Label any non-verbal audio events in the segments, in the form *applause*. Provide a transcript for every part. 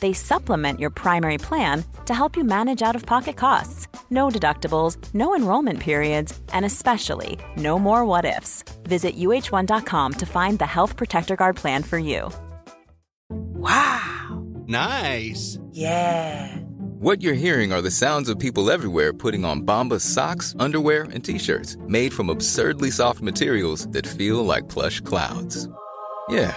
They supplement your primary plan to help you manage out of pocket costs. No deductibles, no enrollment periods, and especially no more what ifs. Visit uh1.com to find the Health Protector Guard plan for you. Wow. Nice. Yeah. What you're hearing are the sounds of people everywhere putting on Bombas socks, underwear, and t-shirts made from absurdly soft materials that feel like plush clouds. Yeah,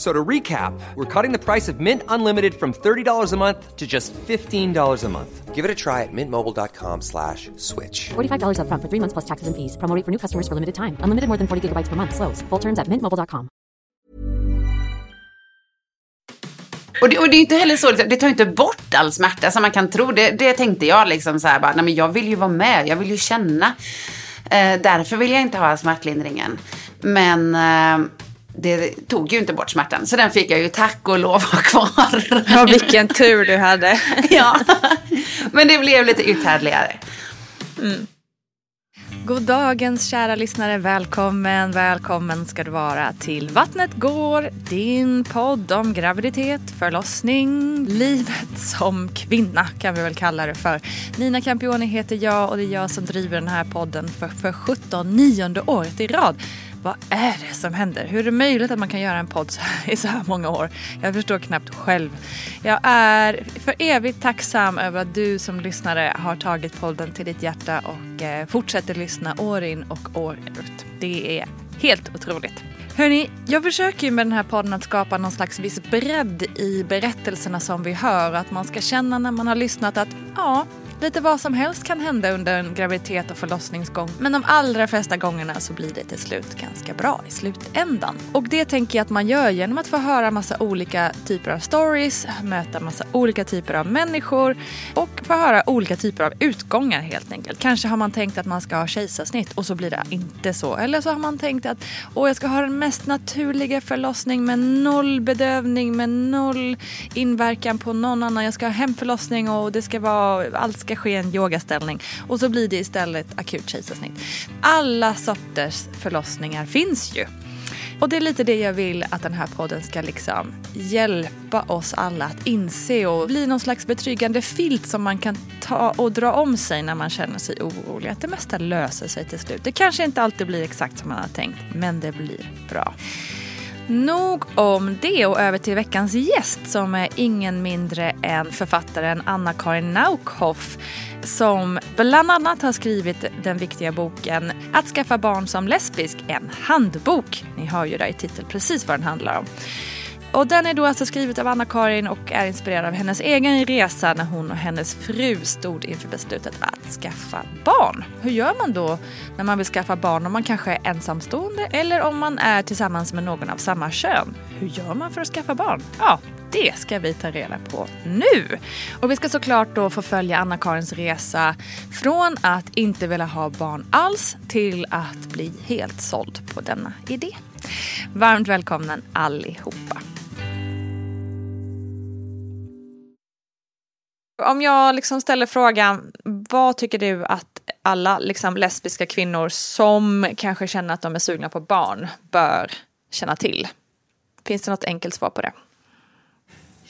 So to recap, we're cutting the price of Mint Unlimited from $30 a month to just $15 a month. Give it a try at mintmobile.com slash switch. $45 up front for three months plus taxes and fees. Promo rate for new customers for limited time. Unlimited more than 40 gigabytes per month. Slows. Full terms at mintmobile.com. Och det, och det är inte heller så, det tar inte bort all smärta som man kan tro. Det, det tänkte jag liksom så här bara, nej men jag vill ju vara med, jag vill ju känna. Eh, därför vill jag inte ha smärtlindringen. Men eh, det tog ju inte bort smärtan. Så den fick jag ju tack och lov ha kvar. Ja, vilken tur du hade. *laughs* ja, men det blev lite uthärdligare. Mm. God dagens kära lyssnare. Välkommen, välkommen ska du vara till Vattnet går, din podd om graviditet, förlossning, livet som kvinna kan vi väl kalla det för. Nina Campioni heter jag och det är jag som driver den här podden för, för 17 nionde året i rad. Vad är det som händer? Hur är det möjligt att man kan göra en podd i så här många år? Jag förstår knappt själv. Jag är för evigt tacksam över att du som lyssnare har tagit podden till ditt hjärta och eh, fortsätter lyssna år in och år ut. Det är helt otroligt. Hörni, jag försöker ju med den här podden att skapa någon slags viss bredd i berättelserna som vi hör. Att man ska känna när man har lyssnat att ja, Lite vad som helst kan hända under en graviditet och förlossningsgång. Men de allra flesta gångerna så blir det till slut ganska bra i slutändan. Och det tänker jag att man gör genom att få höra massa olika typer av stories, möta massa olika typer av människor och få höra olika typer av utgångar helt enkelt. Kanske har man tänkt att man ska ha kejsarsnitt och så blir det inte så. Eller så har man tänkt att Åh, jag ska ha den mest naturliga förlossning med noll bedövning, med noll inverkan på någon annan. Jag ska ha hemförlossning och det ska vara, allt ska ske en yogaställning. Och så blir det istället akut kejsarsnitt. Alla sorters förlossningar finns ju. Och det är lite det jag vill att den här podden ska liksom hjälpa oss alla att inse och bli någon slags betryggande filt som man kan ta och dra om sig när man känner sig orolig. Att det mesta löser sig till slut. Det kanske inte alltid blir exakt som man har tänkt, men det blir bra. Nog om det och över till veckans gäst som är ingen mindre än författaren Anna-Karin Naukhoff som bland annat har skrivit den viktiga boken Att skaffa barn som lesbisk, en handbok. Ni hör ju där i titeln precis vad den handlar om. Och den är då alltså skriven av Anna-Karin och är inspirerad av hennes egen resa när hon och hennes fru stod inför beslutet att skaffa barn. Hur gör man då när man vill skaffa barn om man kanske är ensamstående eller om man är tillsammans med någon av samma kön? Hur gör man för att skaffa barn? Ja, det ska vi ta reda på nu. Och vi ska såklart då få följa Anna-Karins resa från att inte vilja ha barn alls till att bli helt såld på denna idé. Varmt välkommen allihopa. Om jag liksom ställer frågan, vad tycker du att alla liksom lesbiska kvinnor som kanske känner att de är sugna på barn bör känna till? Finns det något enkelt svar på det?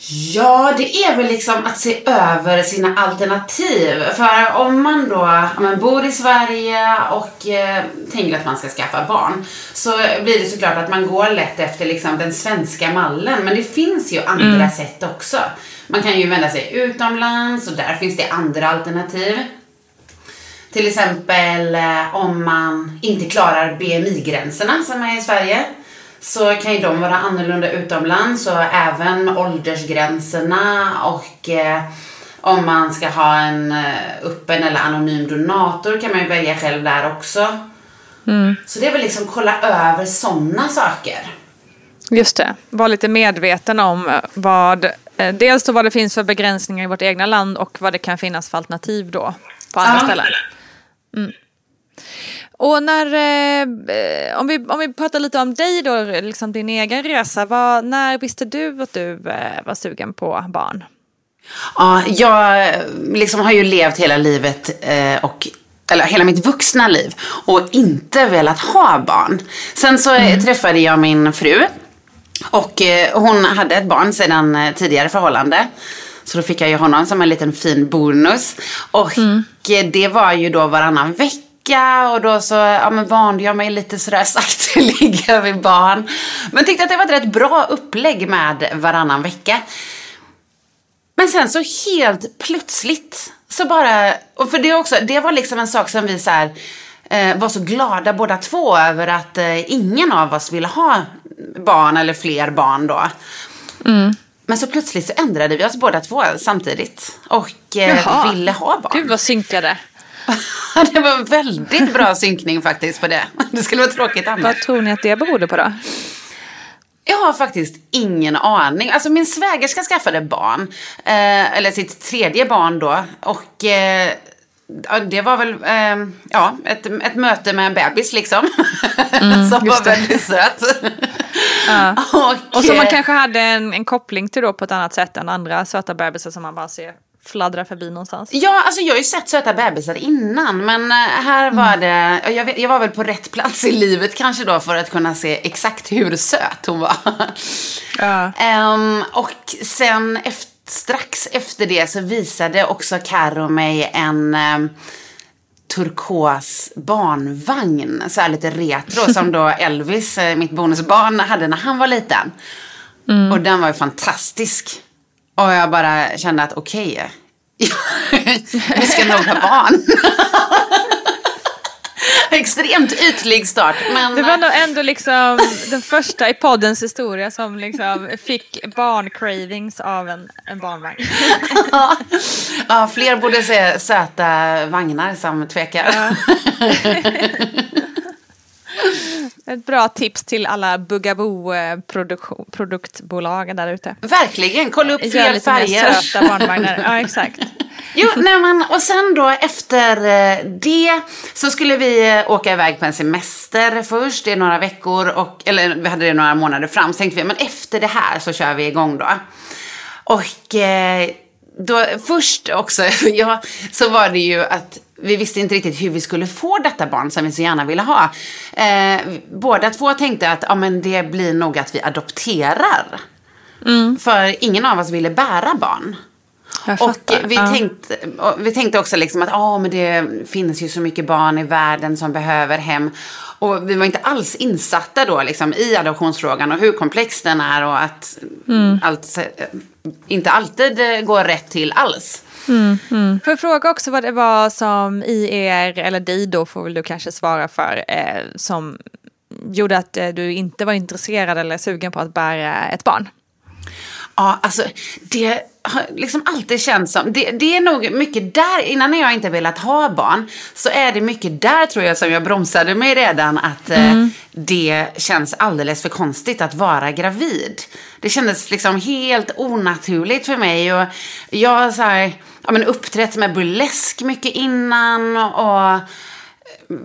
Ja, det är väl liksom att se över sina alternativ. För om man då man bor i Sverige och eh, tänker att man ska skaffa barn så blir det såklart att man går lätt efter liksom den svenska mallen. Men det finns ju andra mm. sätt också. Man kan ju vända sig utomlands och där finns det andra alternativ. Till exempel eh, om man inte klarar BMI-gränserna som är i Sverige så kan ju de vara annorlunda utomlands och även åldersgränserna och eh, om man ska ha en eh, öppen eller anonym donator kan man ju välja själv där också. Mm. Så det är väl liksom kolla över sådana saker. Just det, var lite medveten om vad, eh, dels då vad det finns för begränsningar i vårt egna land och vad det kan finnas för alternativ då på andra ja. ställen. Mm. Och när, eh, om, vi, om vi pratar lite om dig då, liksom din egen resa. Vad, när visste du att du eh, var sugen på barn? Ja, jag liksom har ju levt hela livet eh, och eller hela mitt vuxna liv och inte velat ha barn. Sen så mm. träffade jag min fru och eh, hon hade ett barn sedan eh, tidigare förhållande. Så då fick jag ju honom som en liten fin bonus. Och mm. det var ju då varannan vecka vecka och då så ja, men vande jag mig lite sådär sakteliga *laughs* vid barn. Men tyckte att det var ett rätt bra upplägg med varannan vecka. Men sen så helt plötsligt så bara, och för det också, det var liksom en sak som vi så här, eh, var så glada båda två över att eh, ingen av oss ville ha barn eller fler barn då. Mm. Men så plötsligt så ändrade vi oss båda två samtidigt och eh, ville ha barn. Gud vad synkade. *laughs* det var väldigt bra synkning faktiskt på det. *laughs* Det skulle vara tråkigt annars. Vad tror ni att det berodde på då? Jag har faktiskt ingen aning. Alltså min svägerska skaffade barn. Eh, eller sitt tredje barn då. Och eh, det var väl eh, ja, ett, ett möte med en bebis liksom. *laughs* Mm, som var väldigt söt. Ja. *laughs* och, och som man kanske hade en, en koppling till då på ett annat sätt än andra söta bebisar som man bara ser fladdrar förbi någonstans. Ja, alltså jag har ju sett söta bebisar innan. Men eh, här var mm. det, jag, vet, jag var väl på rätt plats i livet kanske då för att kunna se exakt hur söt hon var. Ja. um, *laughs* och sen efter, strax efter det så visade också Karo mig en um, turkos barnvagn. Så här lite retro som då *laughs* Elvis, eh, mitt bonusbarn, hade när han var liten. Mm. Och den var ju fantastisk. Och jag bara kände att okej, *laughs* okay, vi ska nog ha barn. *laughs* *laughs* Extremt ytlig start. Men... Det var nog ändå liksom den första i poddens historia som liksom fick barncravings av en, en barnvagn. *laughs* ja, fler borde se söta vagnar som tvekar. Ja. *laughs* Ett bra tips till alla Bugaboo-produktbolag där ute. Verkligen, kolla upp fler färger. Söta barnvagnar. Ja, exakt. *laughs* Jo, nej men, och sen då efter eh, det så skulle vi eh, åka iväg på en semester först i några veckor, och, eller vi hade det några månader fram. Så tänkte vi, men efter det här så kör vi igång då. Och eh, då, först också, *laughs* ja, så var det ju att vi visste inte riktigt hur vi skulle få detta barn som vi så gärna ville ha. Eh, båda två tänkte att ja, men det blir nog att vi adopterar. Mm. För ingen av oss ville bära barn. Och vi, Ja. tänkte, och vi tänkte också liksom att ah, men det finns ju så mycket barn i världen som behöver hem. Och vi var inte alls insatta då liksom, i adoptionsfrågan och hur komplex den är och att Mm. allt eh, inte alltid går rätt till alls. Mm, mm. Får jag fråga också vad det var som i er, eller dig då får väl du kanske svara för, eh, som gjorde att eh, du inte var intresserad eller sugen på att bära ett barn? Ja, alltså det har liksom alltid känts som, det, det är nog mycket där, innan jag inte velat ha barn, så är det mycket där tror jag som jag bromsade mig redan att eh, det känns alldeles för konstigt att vara gravid. Det kändes liksom helt onaturligt för mig och jag har ja men uppträtt med burlesk mycket innan och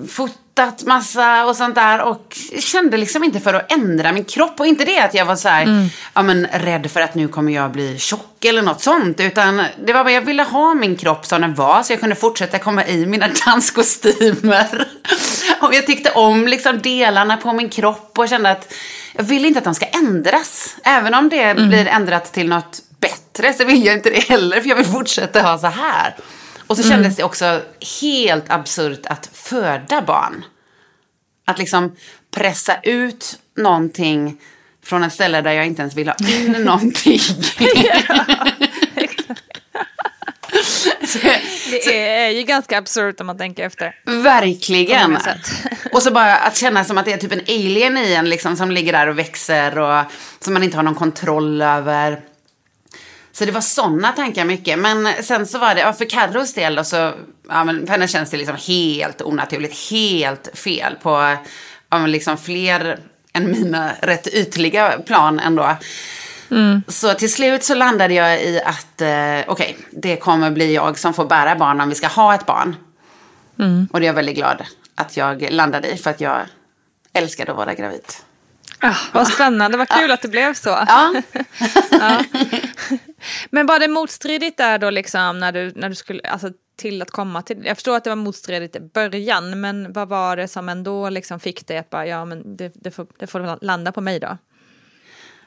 fotat massa och sånt där och kände liksom inte för att ändra min kropp. Och inte det att jag var så här, ja men rädd för att nu kommer jag bli tjock eller något sånt. Utan det var bara, jag ville ha min kropp som den var så jag kunde fortsätta komma i mina *laughs* danskostymer. och jag tyckte om liksom delarna på min kropp och kände att jag ville inte att de ska ändras. Även om det blir ändrat till något bättre så vill jag inte det heller för jag vill fortsätta ha så här. Och så kändes det också helt absurt att föda barn. Att liksom pressa ut någonting från ett ställe där jag inte ens vill ha in *laughs* någonting. Det är ju ganska absurt om man tänker efter. Verkligen. Och så bara att känna som att det är typ en alien i en liksom, som ligger där och växer och som man inte har någon kontroll över. Så det var sådana tankar mycket. Men sen så var det, ja, för Carros del då så, ja men för henne känns det liksom helt onaturligt, helt fel på, ja men liksom fler än mina rätt ytliga plan ändå. Så till slut så landade jag i att, eh, okej, det kommer bli jag som får bära barn om vi ska ha ett barn. Och det är jag väldigt glad att jag landade i, för att jag älskade att vara gravid. Ah, vad spännande, vad kul att det blev så. Ja. *laughs* Men var det motstridigt där då liksom när du, när du skulle, alltså till att komma till, jag förstår att det var motstridigt i början, men vad var det som ändå liksom fick dig att bara, ja men det, det, får, det får landa på mig då?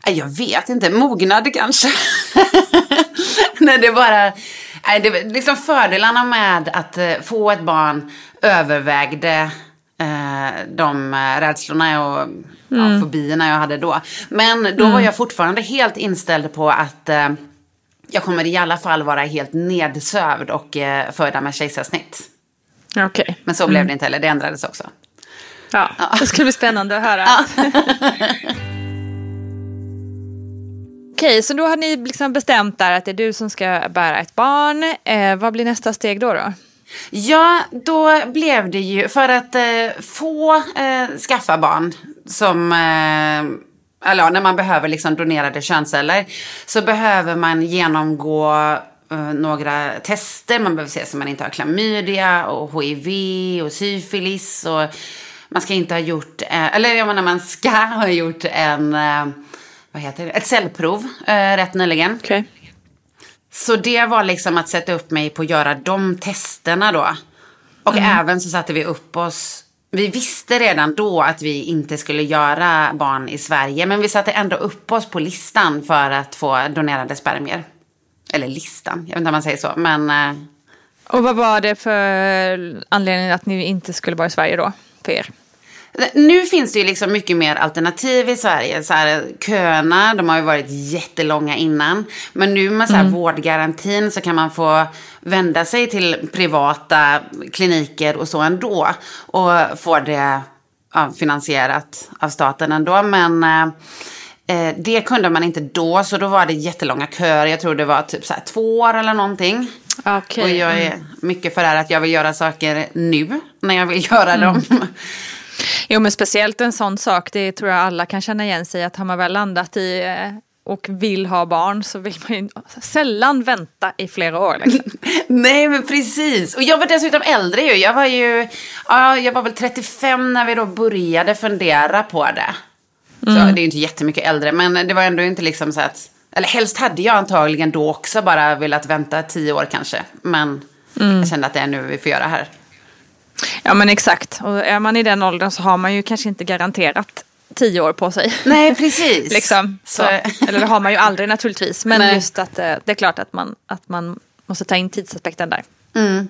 Jag vet inte, mognad kanske. *laughs* Nej, det bara, nej, det, liksom fördelarna med att eh, få ett barn övervägde eh, de eh, rädslorna och ja, fobierna jag hade då. Men då var jag fortfarande helt inställd på att eh, jag kommer i alla fall vara helt nedsövd och eh, föda med kejsarsnitt. Okej. Men så blev det inte heller, det ändrades också. Ja, det skulle bli spännande att höra. *laughs* Okej, så då har ni liksom bestämt där att det är du som ska bära ett barn. Eh, vad blir nästa steg då? då? Ja, då blev det ju för att eh, få eh, skaffa barn som eh, eller ja, när man behöver liksom donerade könsceller så behöver man genomgå eh, några tester. Man behöver se så man inte har klamydia och hiv och syfilis och man ska inte ha gjort, eh, eller jag menar man ska ha gjort en, eh, vad heter det, ett cellprov rätt nyligen. Okej. Så det var liksom att sätta upp mig på att göra de testerna då. Och även så satte vi upp oss. Vi visste redan då att vi inte skulle göra barn i Sverige. Men vi satte ändå upp oss på listan för att få donerade spermier. Eller listan, jag vet inte om man säger så. Men eh, Och vad var det för anledning att ni inte skulle vara i Sverige då? För er? Nu finns det ju liksom mycket mer alternativ i Sverige. Så här, köerna, de har ju varit jättelånga innan. Men nu med så här vårdgarantin så kan man få vända sig till privata kliniker och så ändå. Och få det ja, finansierat av staten ändå. Men eh, eh, det kunde man inte då, så då var det jättelånga köer. Jag tror det var typ så här två år eller någonting. Okej. Och jag är mycket för det här att jag vill göra saker nu, när jag vill *laughs* göra dem. Jo, men speciellt en sån sak, det tror jag alla kan känna igen sig att har man väl landat i eh, och vill ha barn så vill man ju sällan vänta i flera år. Liksom. *laughs* Nej, men precis. Och jag var dessutom äldre ju. Jag var ju, ja, jag var väl 35 när vi då började fundera på det. Så det är ju inte jättemycket äldre, men det var ändå inte liksom så att, eller helst hade jag antagligen då också bara velat vänta tio år kanske. Men jag kände att det är nu vi får göra här. Ja men exakt, och är man i den åldern så har man ju kanske inte garanterat tio år på sig. Nej, *laughs* precis. liksom. så. Eller det har man ju aldrig naturligtvis. Men Nej. just att eh, det är klart att man, att man måste ta in tidsaspekten där. Mm.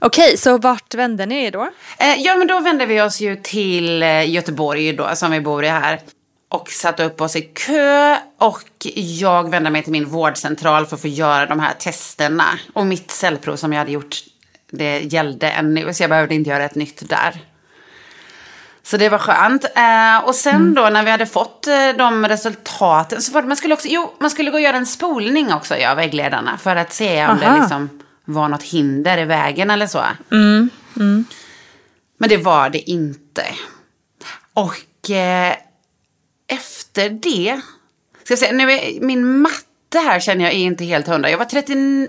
Okej, så vart vände ni er då? Eh, ja, men då vände vi oss ju till eh, Göteborg då, som vi bor i här. Och satte upp oss i kö och jag vände mig till min vårdcentral för att få göra de här testerna. Och mitt cellprov som jag hade gjort, det gällde ännu, så jag behövde inte göra ett nytt där. Så det var skönt. Eh, och sen då när vi hade fått eh, de resultaten så var det, man skulle också, jo, man skulle gå och göra en spolning också, ja, vägledarna. För att se om det Aha. liksom var något hinder i vägen eller så. Men det var det inte. Och eh, efter det, ska jag säga, nu är min matte här känner jag är inte helt hundra. Jag var 30,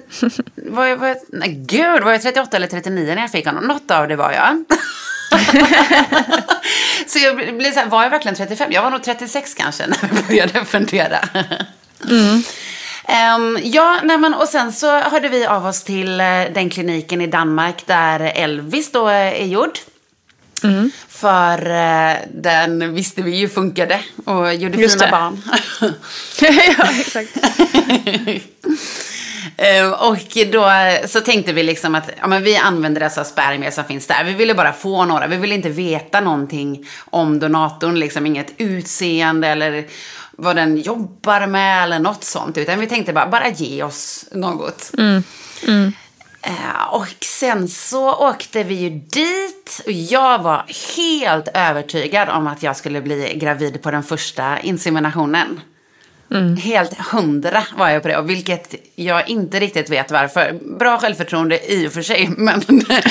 *laughs* var jag, var, nej gud, var jag 38 eller 39 när jag fick honom? Något av det var jag. *laughs* så jag blev så här, var jag verkligen 35? Jag var nog 36 kanske när vi började fundera. Ehm, ja, nej men, och sen så hörde vi av oss till eh, den kliniken i Danmark där Elvis då eh, är gjord. För eh, den visste vi ju funkade och gjorde Just fina det. barn. *laughs* *laughs* ja, exakt. Ehm, och då så tänkte vi liksom att ja, men vi använder dessa spermier som finns där. Vi ville bara få några. Vi ville inte veta någonting om donatorn. Liksom inget utseende eller vad den jobbar med eller något sånt. Utan vi tänkte bara, bara ge oss något. Eh, och sen så åkte vi ju dit och jag var helt övertygad om att jag skulle bli gravid på den första inseminationen. Helt hundra var jag på det, och vilket jag inte riktigt vet varför. Bra självförtroende i och för sig, *laughs* men det,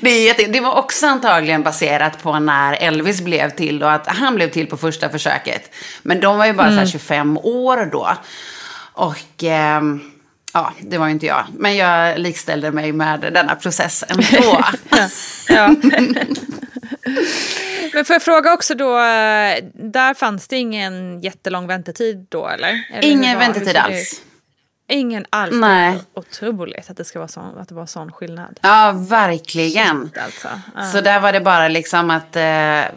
det, är jätte, det var också antagligen baserat på när Elvis blev till och att han blev till på första försöket. Men de var ju bara så här 25 år då. Och ehm, ja, det var ju inte jag. Men jag likställde mig med denna process ändå. *laughs* Ja. *laughs* Men får jag fråga också då, eh, där fanns det ingen jättelång väntetid då eller? eller Ingen var- väntetid det alls. Ingen alls? Nej. Otroligt att det, ska vara sån, att det var sån skillnad. Ja, verkligen. Alltså. Ja. Så där var det bara liksom att eh,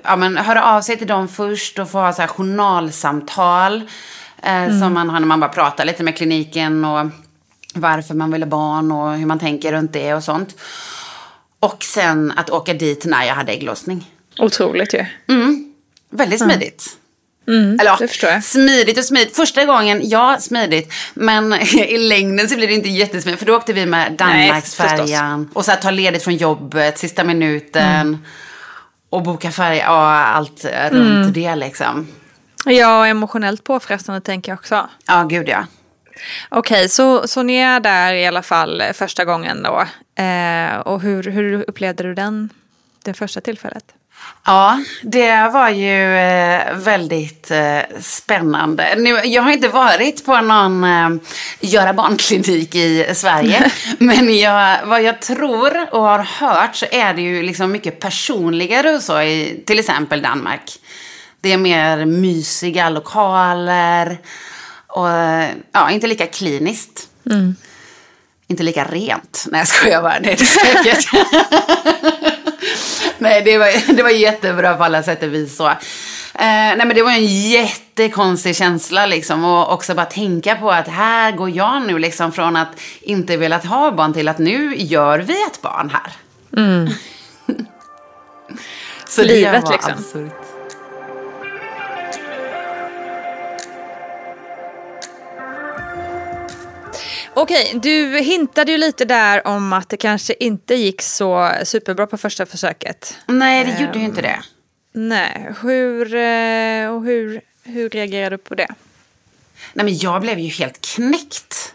ja, men höra av sig till dem först och få ha så här journalsamtal. Eh, Som man har när man bara pratar lite med kliniken och varför man vill ha barn och hur man tänker runt det och sånt. Och sen att åka dit när jag hade ägglossning. Otroligt ju. Väldigt smidigt. Eller ja, det förstår jag. smidigt och smidigt. Första gången, ja, smidigt. Men *laughs* i längden så blir det inte jättesmidigt. För då åkte vi med Danmarksfärjan. Och så här, ta ledigt från jobbet, sista minuten. Och boka färja och allt eh, runt det liksom. Ja, och emotionellt påfrestande tänker jag också. Ja, gud ja. Okej, så, så ni är där i alla fall första gången då. Eh, och hur, hur upplevde du den, det första tillfället? Ja, det var ju eh, väldigt eh, spännande. Nu, jag har inte varit på någon eh, göra barnklinik i Sverige. *laughs* men jag, vad jag tror och har hört så är det ju liksom mycket personligare och så i till exempel Danmark. Det är mer mysiga lokaler och eh, ja, inte lika kliniskt. Inte lika rent. Nej, jag skojar bara. Det är det säkert. *laughs* Nej, det var, det var jättebra på alla sätt och vis. Så. Eh, nej, men det var en jättekonstig känsla liksom. Och också bara tänka på att här går jag nu liksom från att inte velat ha barn till att nu gör vi ett barn här. *laughs* Så Livet, det var liksom. absurt. Okej, du hintade ju lite där om att det kanske inte gick så superbra på första försöket. Nej, det gjorde ju inte det. Nej, hur, eh, och hur, hur reagerade du på det? Nej, men jag blev ju helt knäckt.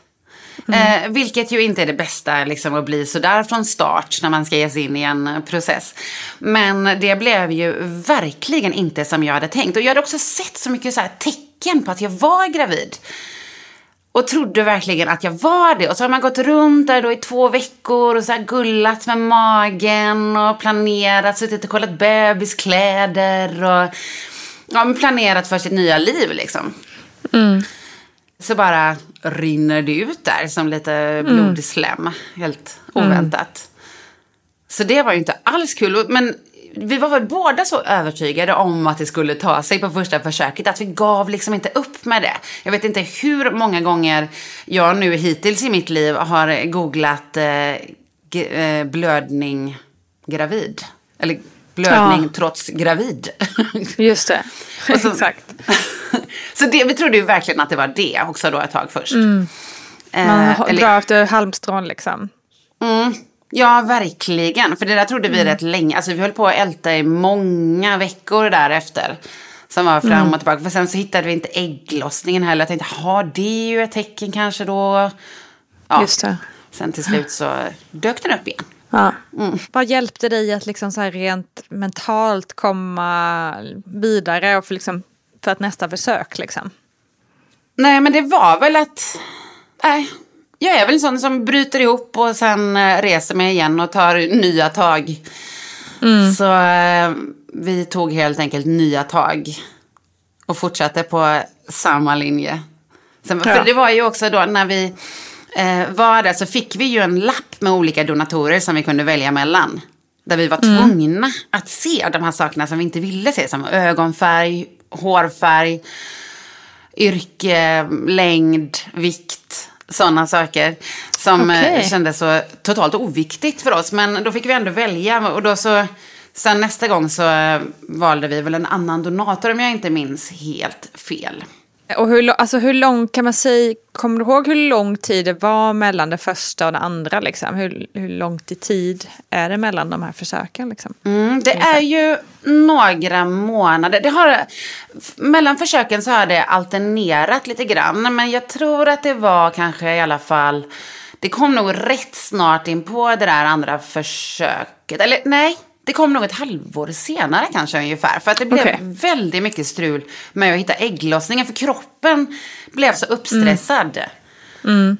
Eh, vilket ju inte är det bästa, liksom, att bli sådär från start när man ska ge sig in i en process. Men det blev ju verkligen inte som jag hade tänkt. Och jag hade också sett så mycket så här tecken på att jag var gravid. Och trodde verkligen att jag var det. Och så har man gått runt där då i två veckor och så gullat med magen och planerat, suttit och kollat bebiskläder och ja, planerat för sitt nya liv liksom. Så bara rinner det ut där som lite blodig slem. Helt oväntat. Så det var ju inte alls kul. Men vi var väl båda så övertygade om att det skulle ta sig på första försöket att vi gav liksom inte upp med det. Jag vet inte hur många gånger jag nu hittills i mitt liv har googlat eh, eh, blödning gravid. Eller blödning Ja. trots gravid. Just det. *laughs* Så- Exakt. *laughs* så det, vi trodde ju verkligen att det var det också då ett tag först. Man Eh, har- eller- drar efter halmstrån liksom. Mm. Ja, verkligen. För det där trodde vi rätt länge. Alltså vi höll på att älta i många veckor därefter. Som var fram och tillbaka. För sen så hittade vi inte ägglossningen heller. Jag tänkte, ha det är ju ett tecken kanske då. Ja. Just det. Sen till slut så dök den upp igen. Ja. Vad hjälpte dig att liksom så rent mentalt komma vidare och för, liksom, för att nästa försök? Liksom? Nej, men det var väl att... Nej, jag är väl en sån som bryter ihop och sen eh, reser mig igen och tar nya tag. Så eh, vi tog helt enkelt nya tag. Och fortsatte på samma linje. Sen, Ja. För det var ju också då när vi eh, var där så fick vi ju en lapp med olika donatorer som vi kunde välja mellan. Där vi var tvungna att se de här sakerna som vi inte ville se. Som ögonfärg, hårfärg, yrke, längd, vikt, sådana saker. Som Okej. okay. kändes så totalt oviktigt för oss. Men då fick vi ändå välja. Och då så, sen nästa gång så eh, valde vi väl en annan donator om jag inte minns helt fel. Och hur, alltså hur lång kan man säga, kommer du ihåg hur lång tid det var mellan det första och det andra? Liksom? Hur, hur långt i tid är det mellan de här försöken? Liksom? Mm, det är ju några månader. Det har, mellan försöken så har det alternerat lite grann. Men jag tror att det var kanske i alla fall... Det kom nog rätt snart in på det där andra försöket. Eller nej, det kom nog ett halvår senare kanske ungefär. För att det blev Okej. väldigt mycket strul med att hitta ägglossningen. För kroppen blev så uppstressad.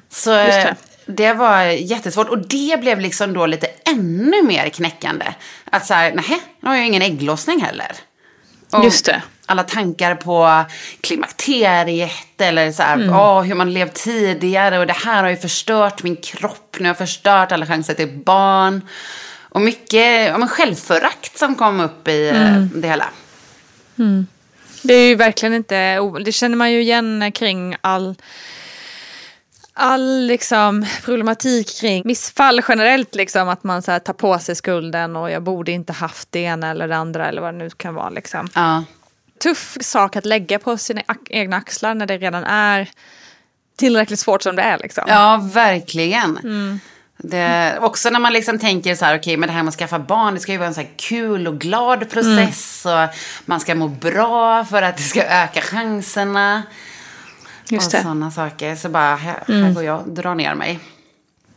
Så Just det. det var jättesvårt. Och det blev liksom då lite ännu mer knäckande. Att så här, nej, nu har jag ingen ägglossning heller. Och Just det. Alla tankar på klimakteriet eller så här, Mm. åh, hur man levt tidigare. Och det här har ju förstört min kropp. Nu har jag förstört alla chanser till barn. Och mycket ja, men självförakt som kom upp i eh, Mm. det hela. Det är ju verkligen inte, det känner man ju igen kring all all liksom problematik kring missfall generellt, liksom, att man så här, tar på sig skulden och jag borde inte haft det ena eller det andra eller vad det nu kan vara. Liksom. Ja. Tuff sak att lägga på sina egna axlar när det redan är tillräckligt svårt som det är. Liksom. Ja, verkligen. Mm. Det, också när man liksom tänker så här, okej, men det här med att skaffa barn, det ska ju vara en så kul och glad process. Mm. Och man ska må bra för att det ska öka chanserna. Just och det. Mm. sådana saker. Så bara, här, här går jag och drar ner mig.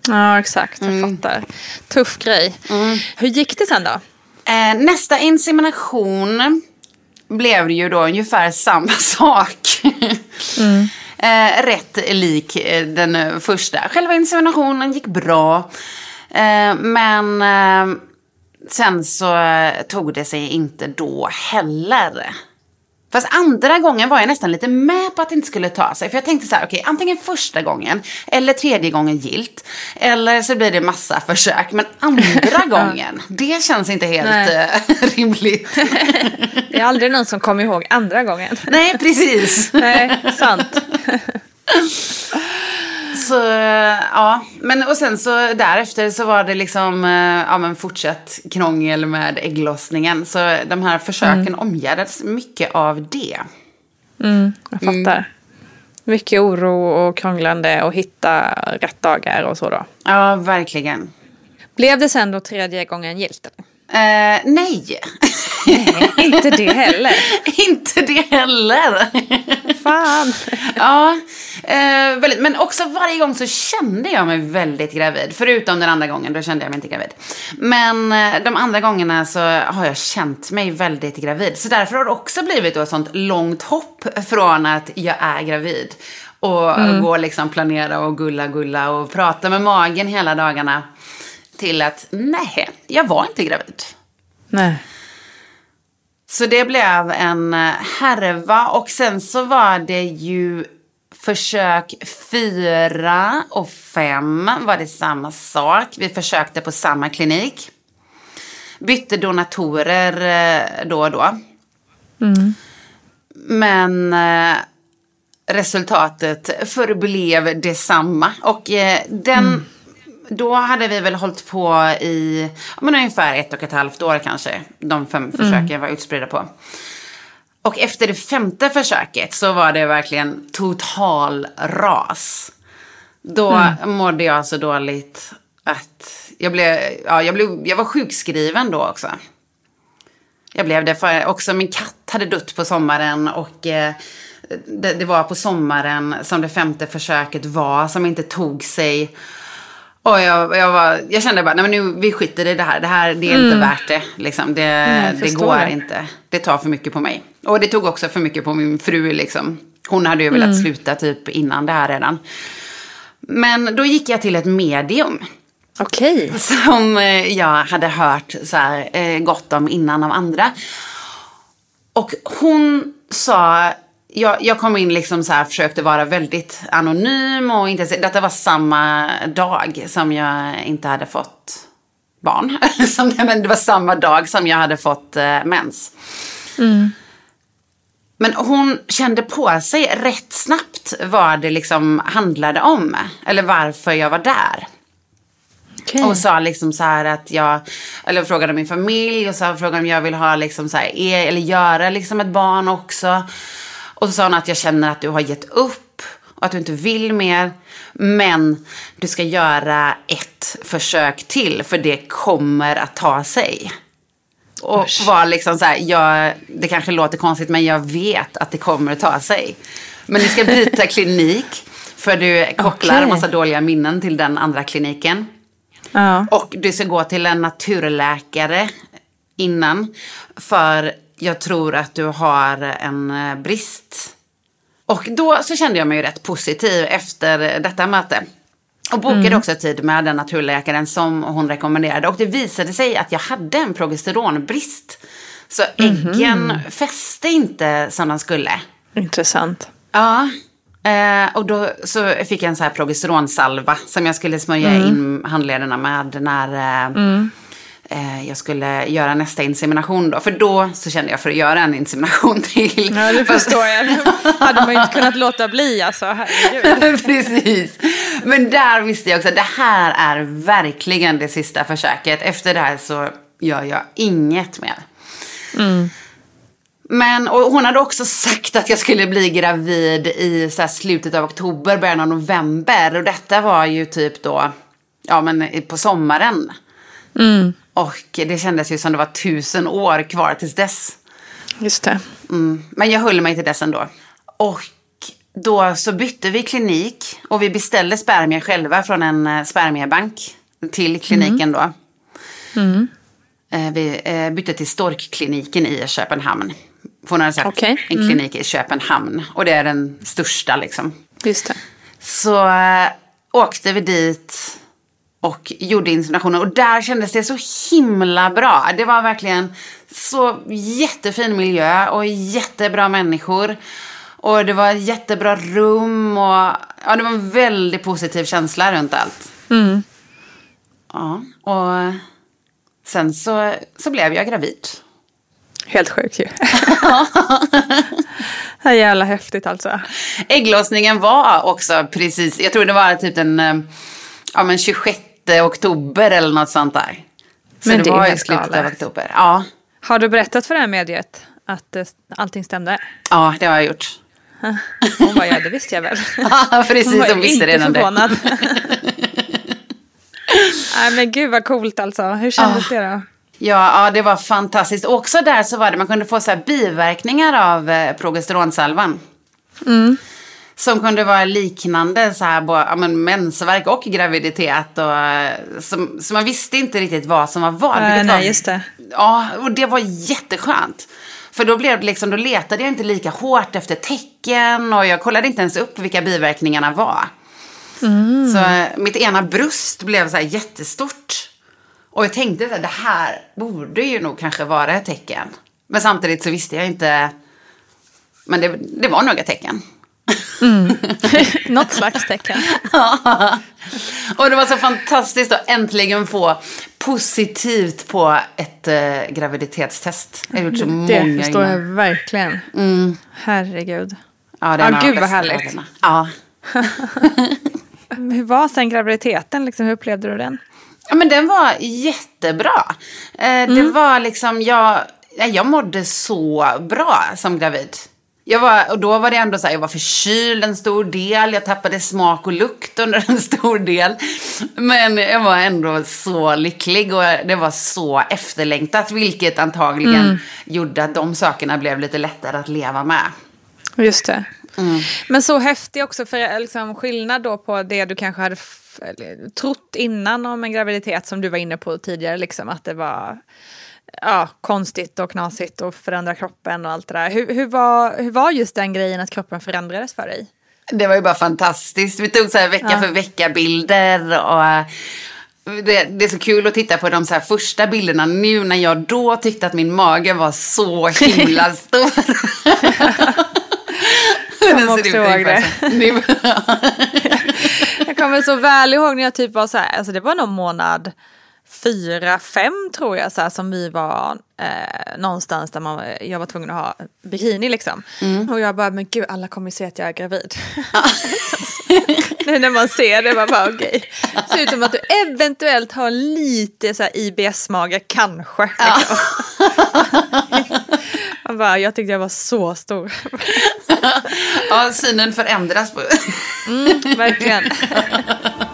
Ja, exakt. Jag Mm. fattar. Tuff grej. Hur gick det sen då? Eh, nästa insemination blev ju då ungefär samma *laughs* sak eh, rätt lik eh, den eh, första. Själva inseminationen gick bra. Eh, men eh, sen så eh, tog det sig inte då heller. Fast andra gången var jag nästan lite med på att det inte skulle ta sig. För jag tänkte så här, okej, antingen första gången eller tredje gången gilt. Eller så blir det massa försök. Men andra *laughs* gången, det känns inte helt eh, *laughs* rimligt. *laughs* Det är aldrig någon som kommer ihåg andra gången. Nej, precis. Nej, sant. Så, ja. Men och sen så därefter så var det liksom, eh, ja men fortsatt krångel med ägglossningen. Så de här försöken omgärdades mycket av det. Jag fattar. Mycket oro och krånglande och hitta rätt dagar och så då. Ja, verkligen. Blev det sen då tredje gången gilt? Eh, nej. Nej, inte det heller. *laughs* Inte det heller. Fan. ja, eh, väldigt, men också varje gång så kände jag mig väldigt gravid. Förutom den andra gången, då kände jag mig inte gravid. Men eh, de andra gångerna så har jag känt mig väldigt gravid. Så därför har det också blivit då ett sånt långt hopp från att jag är gravid. Och gå och liksom planera och gulla gulla och prata med magen hela dagarna. Till att nej, jag var inte gravid. Nej. Så det blev en eh, härva och sen så var det ju försök fyra och fem var det samma sak. Vi försökte på samma klinik. bytte donatorer eh, då och då. Men eh, resultatet förblev detsamma. Och den, då hade vi väl hållit på i men ungefär ett och ett halvt år kanske. De fem försöken var utspridda på. Och efter det femte försöket så var det verkligen total ras. Då mådde jag så dåligt att jag blev, ja, jag blev, jag var sjukskriven då också. Jag blev det för också min katt hade dött på sommaren och eh, det, det var på sommaren som det femte försöket var som inte tog sig. Och jag, jag, var, jag kände bara, nej men nu, vi skiter i det här. Det här det är inte värt det. Liksom. Det, jag det går det. inte. Det tar för mycket på mig. Och det tog också för mycket på min fru. Liksom. Hon hade ju velat sluta typ innan det här redan. Men då gick jag till ett medium. Okej. Som eh, jag hade hört så här, eh, gott om innan av andra. Och hon sa, jag, jag kom in liksom så här, försökte vara väldigt anonym och inte, detta var samma dag som jag inte hade fått barn. *laughs* men det var samma dag som jag hade fått eh, mens. Men hon kände på sig rätt snabbt vad det liksom handlade om. Eller varför jag var där. Okej. Och sa liksom så här att jag, eller frågade min familj och så frågade om jag vill ha liksom så här, är, eller göra liksom ett barn också. Och så sa hon att jag känner att du har gett upp och att du inte vill mer. Men du ska göra ett försök till för det kommer att ta sig. Och var liksom så här, jag, det kanske låter konstigt men jag vet att det kommer att ta sig. Men ni ska byta *laughs* klinik för du kopplar en massa dåliga minnen till den andra kliniken. Ja. Och du ska gå till en naturläkare innan. För jag tror att du har en eh, brist. Och då så kände jag mig ju rätt positiv efter detta möte. Och bokade också tid med den naturläkaren som hon rekommenderade. Och det visade sig att jag hade en progesteronbrist. Så äggen fäste inte som de skulle. Intressant. Ja. Eh, och då så fick jag en så här progesteronsalva som jag skulle smörja in handlederna med när eh, eh, jag skulle göra nästa insemination. Då. För då så kände jag för att göra en insemination till. Ja, det förstår jag. hade man ju inte kunnat låta bli alltså. Herregud. *laughs* Precis. Men där visste jag också att det här är verkligen det sista försöket. Efter det här så gör jag inget mer. Men och hon hade också sagt att jag skulle bli gravid i så slutet av oktober, början av november. Och detta var ju typ då, ja men på sommaren. Och det kändes ju som det var tusen år kvar tills dess. Just det. Mm. Men jag höll mig till dess ändå. Och då så bytte vi klinik och vi beställde spermier själva från en eh, spermiebank till kliniken då. Eh, Vi eh, bytte till Storkkliniken i Köpenhamn. För hon hade sagt Okej. en klinik i Köpenhamn. Och det är den största liksom. Just det. Så åkte vi dit och gjorde inseminationen. Och där kändes det så himla bra. Det var verkligen så jättefin miljö och jättebra människor. Och det var jättebra rum och ja, det var en väldigt positiv känsla runt allt. Ja, och sen så, så blev jag gravid. Helt sjukt ju. *laughs* det är jävla häftigt alltså. Ägglossningen var också precis, jag tror det var typ den eh, ja, men 26 oktober eller något sånt där. Så Men det, det var i slutet av galet. oktober. Ja, Har du berättat för det här mediet att eh, allting stämde? ja, det har jag gjort. Hon bara, ja det visste jag väl. *laughs* precis, Hon som ju visste redan det. förvånad. *laughs* *laughs* Nej men gud vad coolt alltså. Hur kändes det då? Ja, ja, det var fantastiskt. Också där så var det, man kunde få så här biverkningar av eh, progesteronsalvan. Som kunde vara liknande så här, bo- ja, men mensvärk och graviditet. Och, eh, som, så man visste inte riktigt vad som var vad. Vilket nej, var, just det. Ja, och det var jätteskönt. För då, blev det liksom, då letade jag inte lika hårt efter tecken och jag kollade inte ens upp vilka biverkningarna var. Så eh, mitt ena bröst blev så här jättestort. Och jag tänkte att det här borde ju nog kanske vara ett tecken. Men samtidigt så visste jag inte. Men det, det var nog ett tecken. *laughs* Något slags tecken. *laughs* och det var så fantastiskt att äntligen få positivt på ett eh, graviditetstest. Jag har gjort så många Det förstår jag innan. verkligen. Herregud. Ja, det är de gud, vad härligt. dagarna. Ja. *laughs* Hur var sen graviditeten? Liksom, hur upplevde du den? Ja, men den var jättebra. Eh, Det var liksom, jag, jag mådde så bra som gravid. Jag var, och då var det ändå så här, jag var förkyld en stor del, jag tappade smak och lukt under en stor del. Men jag var ändå så lycklig och det var så efterlängtat, vilket antagligen gjorde att de sakerna blev lite lättare att leva med. Just det. Men så häftig också för liksom, skillnad då på det du kanske hade trott innan om en graviditet som du var inne på tidigare. Liksom, att det var ja, konstigt och knasigt och förändra kroppen och allt det där. Hur, hur, var, hur var just den grejen att kroppen förändrades för dig? Det var ju bara fantastiskt. Vi tog så här vecka för vecka-bilder och eh, det, det är så kul att titta på de så första bilderna nu när jag då tyckte att min mage var så himla *laughs* stor. Den också ser ut ihåg det. *laughs* Jag kommer så väl ihåg när jag typ var så här, alltså det var någon månad fyra, fem tror jag, så här, som vi var eh, någonstans där man, jag var tvungen att ha bikini liksom. Och jag bara, men gud alla kommer se att jag är gravid. *laughs* nu när man ser det, man bara okej. Ser ut som att du eventuellt har lite så IBS-mage, kanske. Liksom. *laughs* man bara, jag tyckte jag var så stor. ja, synen förändras. På. Verkligen. *laughs*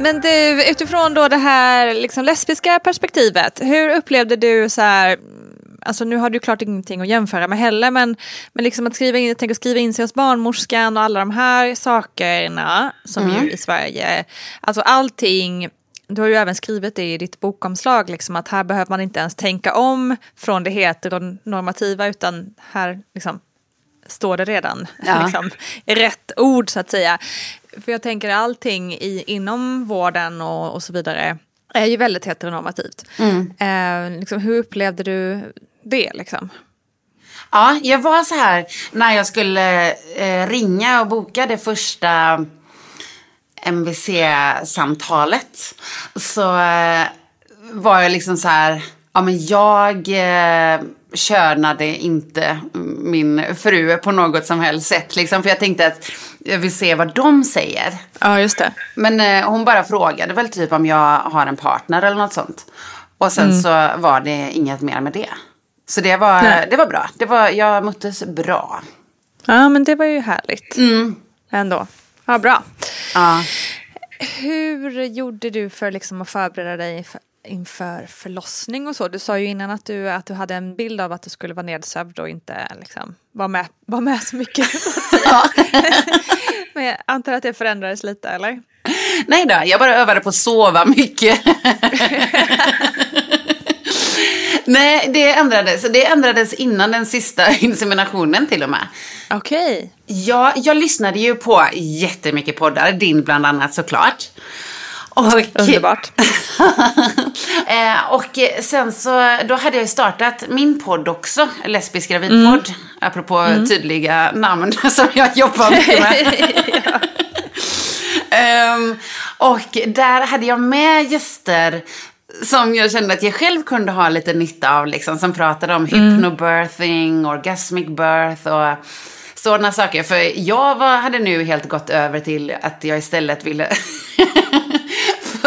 Men du, utifrån då det här liksom lesbiska perspektivet, hur upplevde du så här, alltså nu har du klart ingenting att jämföra med heller, men, men liksom att skriva in, jag tänker skriva in sig hos barnmorskan och alla de här sakerna som ju i Sverige, alltså allting, du har ju även skrivit det i ditt bokomslag, liksom, att här behöver man inte ens tänka om från det heteronormativa, utan här liksom, står det redan Ja. *laughs* liksom, rätt ord så att säga. För jag tänker allting i, inom vården och, och så vidare är ju väldigt heteronormativt. Eh, liksom, hur upplevde du det? Liksom? Ja, jag var så här när jag skulle eh, ringa och boka det första MVC-samtalet. Så eh, var jag liksom så här, Ja, men jag eh, könade inte min fru på något som helst sätt. Liksom, för jag tänkte att jag vill se vad de säger. Ja, just det. Men eh, hon bara frågade väl typ om jag har en partner eller något sånt. Och sen Mm. så var det inget mer med det. Så det var, Nej. det var bra. Det var, jag möttes bra. Ja, men det var ju härligt. Mm. Ändå. Ja, bra. Ja. Hur gjorde du för liksom att förbereda dig inför förlossning och så? Du sa ju innan att du, att du hade en bild av att du skulle vara nedsövd och inte liksom, vara, med, vara med så mycket. *laughs* *laughs* Men jag antar att det förändrades lite, eller? Nej då, jag bara övade på att sova mycket. *laughs* Nej, det ändrades. Det ändrades innan den sista inseminationen till och med. Okej. Ja, jag lyssnade ju på jättemycket poddar, din bland annat såklart. Och, Underbart. *laughs* eh, och sen så, då hade jag startat min podd också, Lesbisk gravidpodd. Apropå tydliga namn *laughs* som jag jobbar mycket med. *laughs* Ehm, och där hade jag med gäster som jag kände att jag själv kunde ha lite nytta av. Liksom, som pratade om hypnobirthing, orgasmic birth och sådana saker. För jag var, hade nu helt gått över till att jag istället ville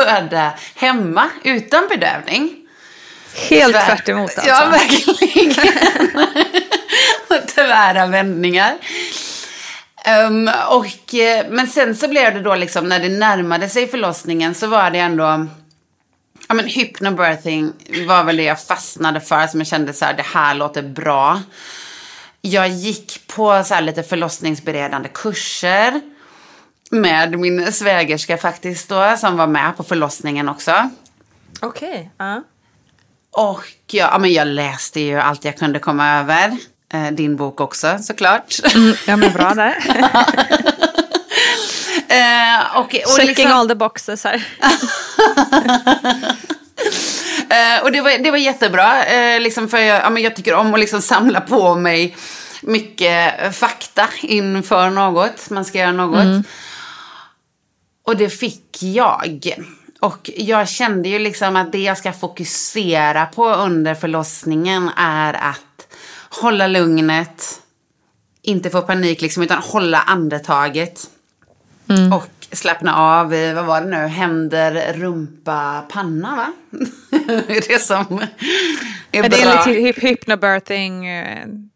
föda hemma utan bedövning. Helt Tvär- tvärt emot alltså. Ja, verkligen. *laughs* Tvära vändningar. Ehm, och, eh, men sen så blev det då liksom när det närmade sig förlossningen så var det ändå Ja men hypnobirthing var väl det jag fastnade för som jag kände så här det här låter bra. Jag gick på så lite förlossningsberedande kurser. Med min svägerska faktiskt då som var med på förlossningen också. Okej. ja. Och ja, ja, men jag läste ju allt jag kunde komma över. Eh, din bok också såklart. Ja, men bra där. *laughs* eh, och, och, Checking liksom, all the boxes här. *laughs* eh, och det, var, det var jättebra. Eh, liksom för jag, ja, men jag tycker om att liksom samla på mig mycket fakta inför något. Man ska göra något. Och det fick jag. Och jag kände ju liksom att det jag ska fokusera på under förlossningen är att hålla lugnet, inte få panik liksom, utan hålla andetaget. Och slappna av i, vad var det nu, händer, rumpa, panna va? *laughs* det som är, Är det bra. lite hyp-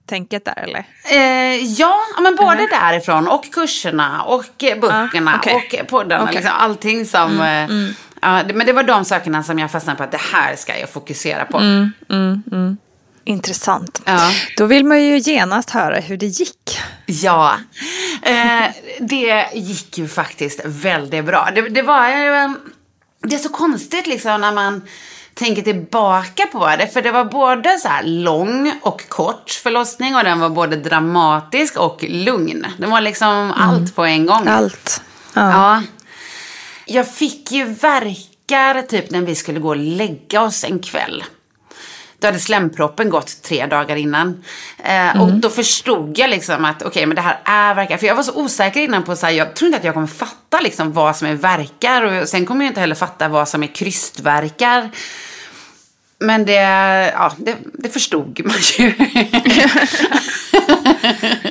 hypnobirthing-tänket där eller? Eh, ja, ja, men både därifrån och kurserna och eh, böckerna Ah, okej. och poddarna. Okej. Liksom, allting som... eh, ja, det, men det var de sakerna som jag fastnade på att det här ska jag fokusera på. Intressant. Ja. Då vill man ju genast höra hur det gick. Ja, eh, det gick ju faktiskt väldigt bra. Det, det var ju... en- Det är så konstigt liksom när man tänker tillbaka på det. För det var både så lång och kort förlossning och den var både dramatisk och lugn. Det var liksom allt på en gång. Allt. Ja. Ja. Jag fick ju verkar typ när vi skulle gå och lägga oss en kväll. Då hade slemproppen gått tre dagar innan. Eh, Och då förstod jag liksom att okej, men det här är verkar. För jag var så osäker innan på så här, jag tror inte att jag kommer fatta liksom vad som är verkar. Och sen kommer jag inte heller fatta vad som är krystverkar. Men det, ja, det, det förstod man ju. *laughs*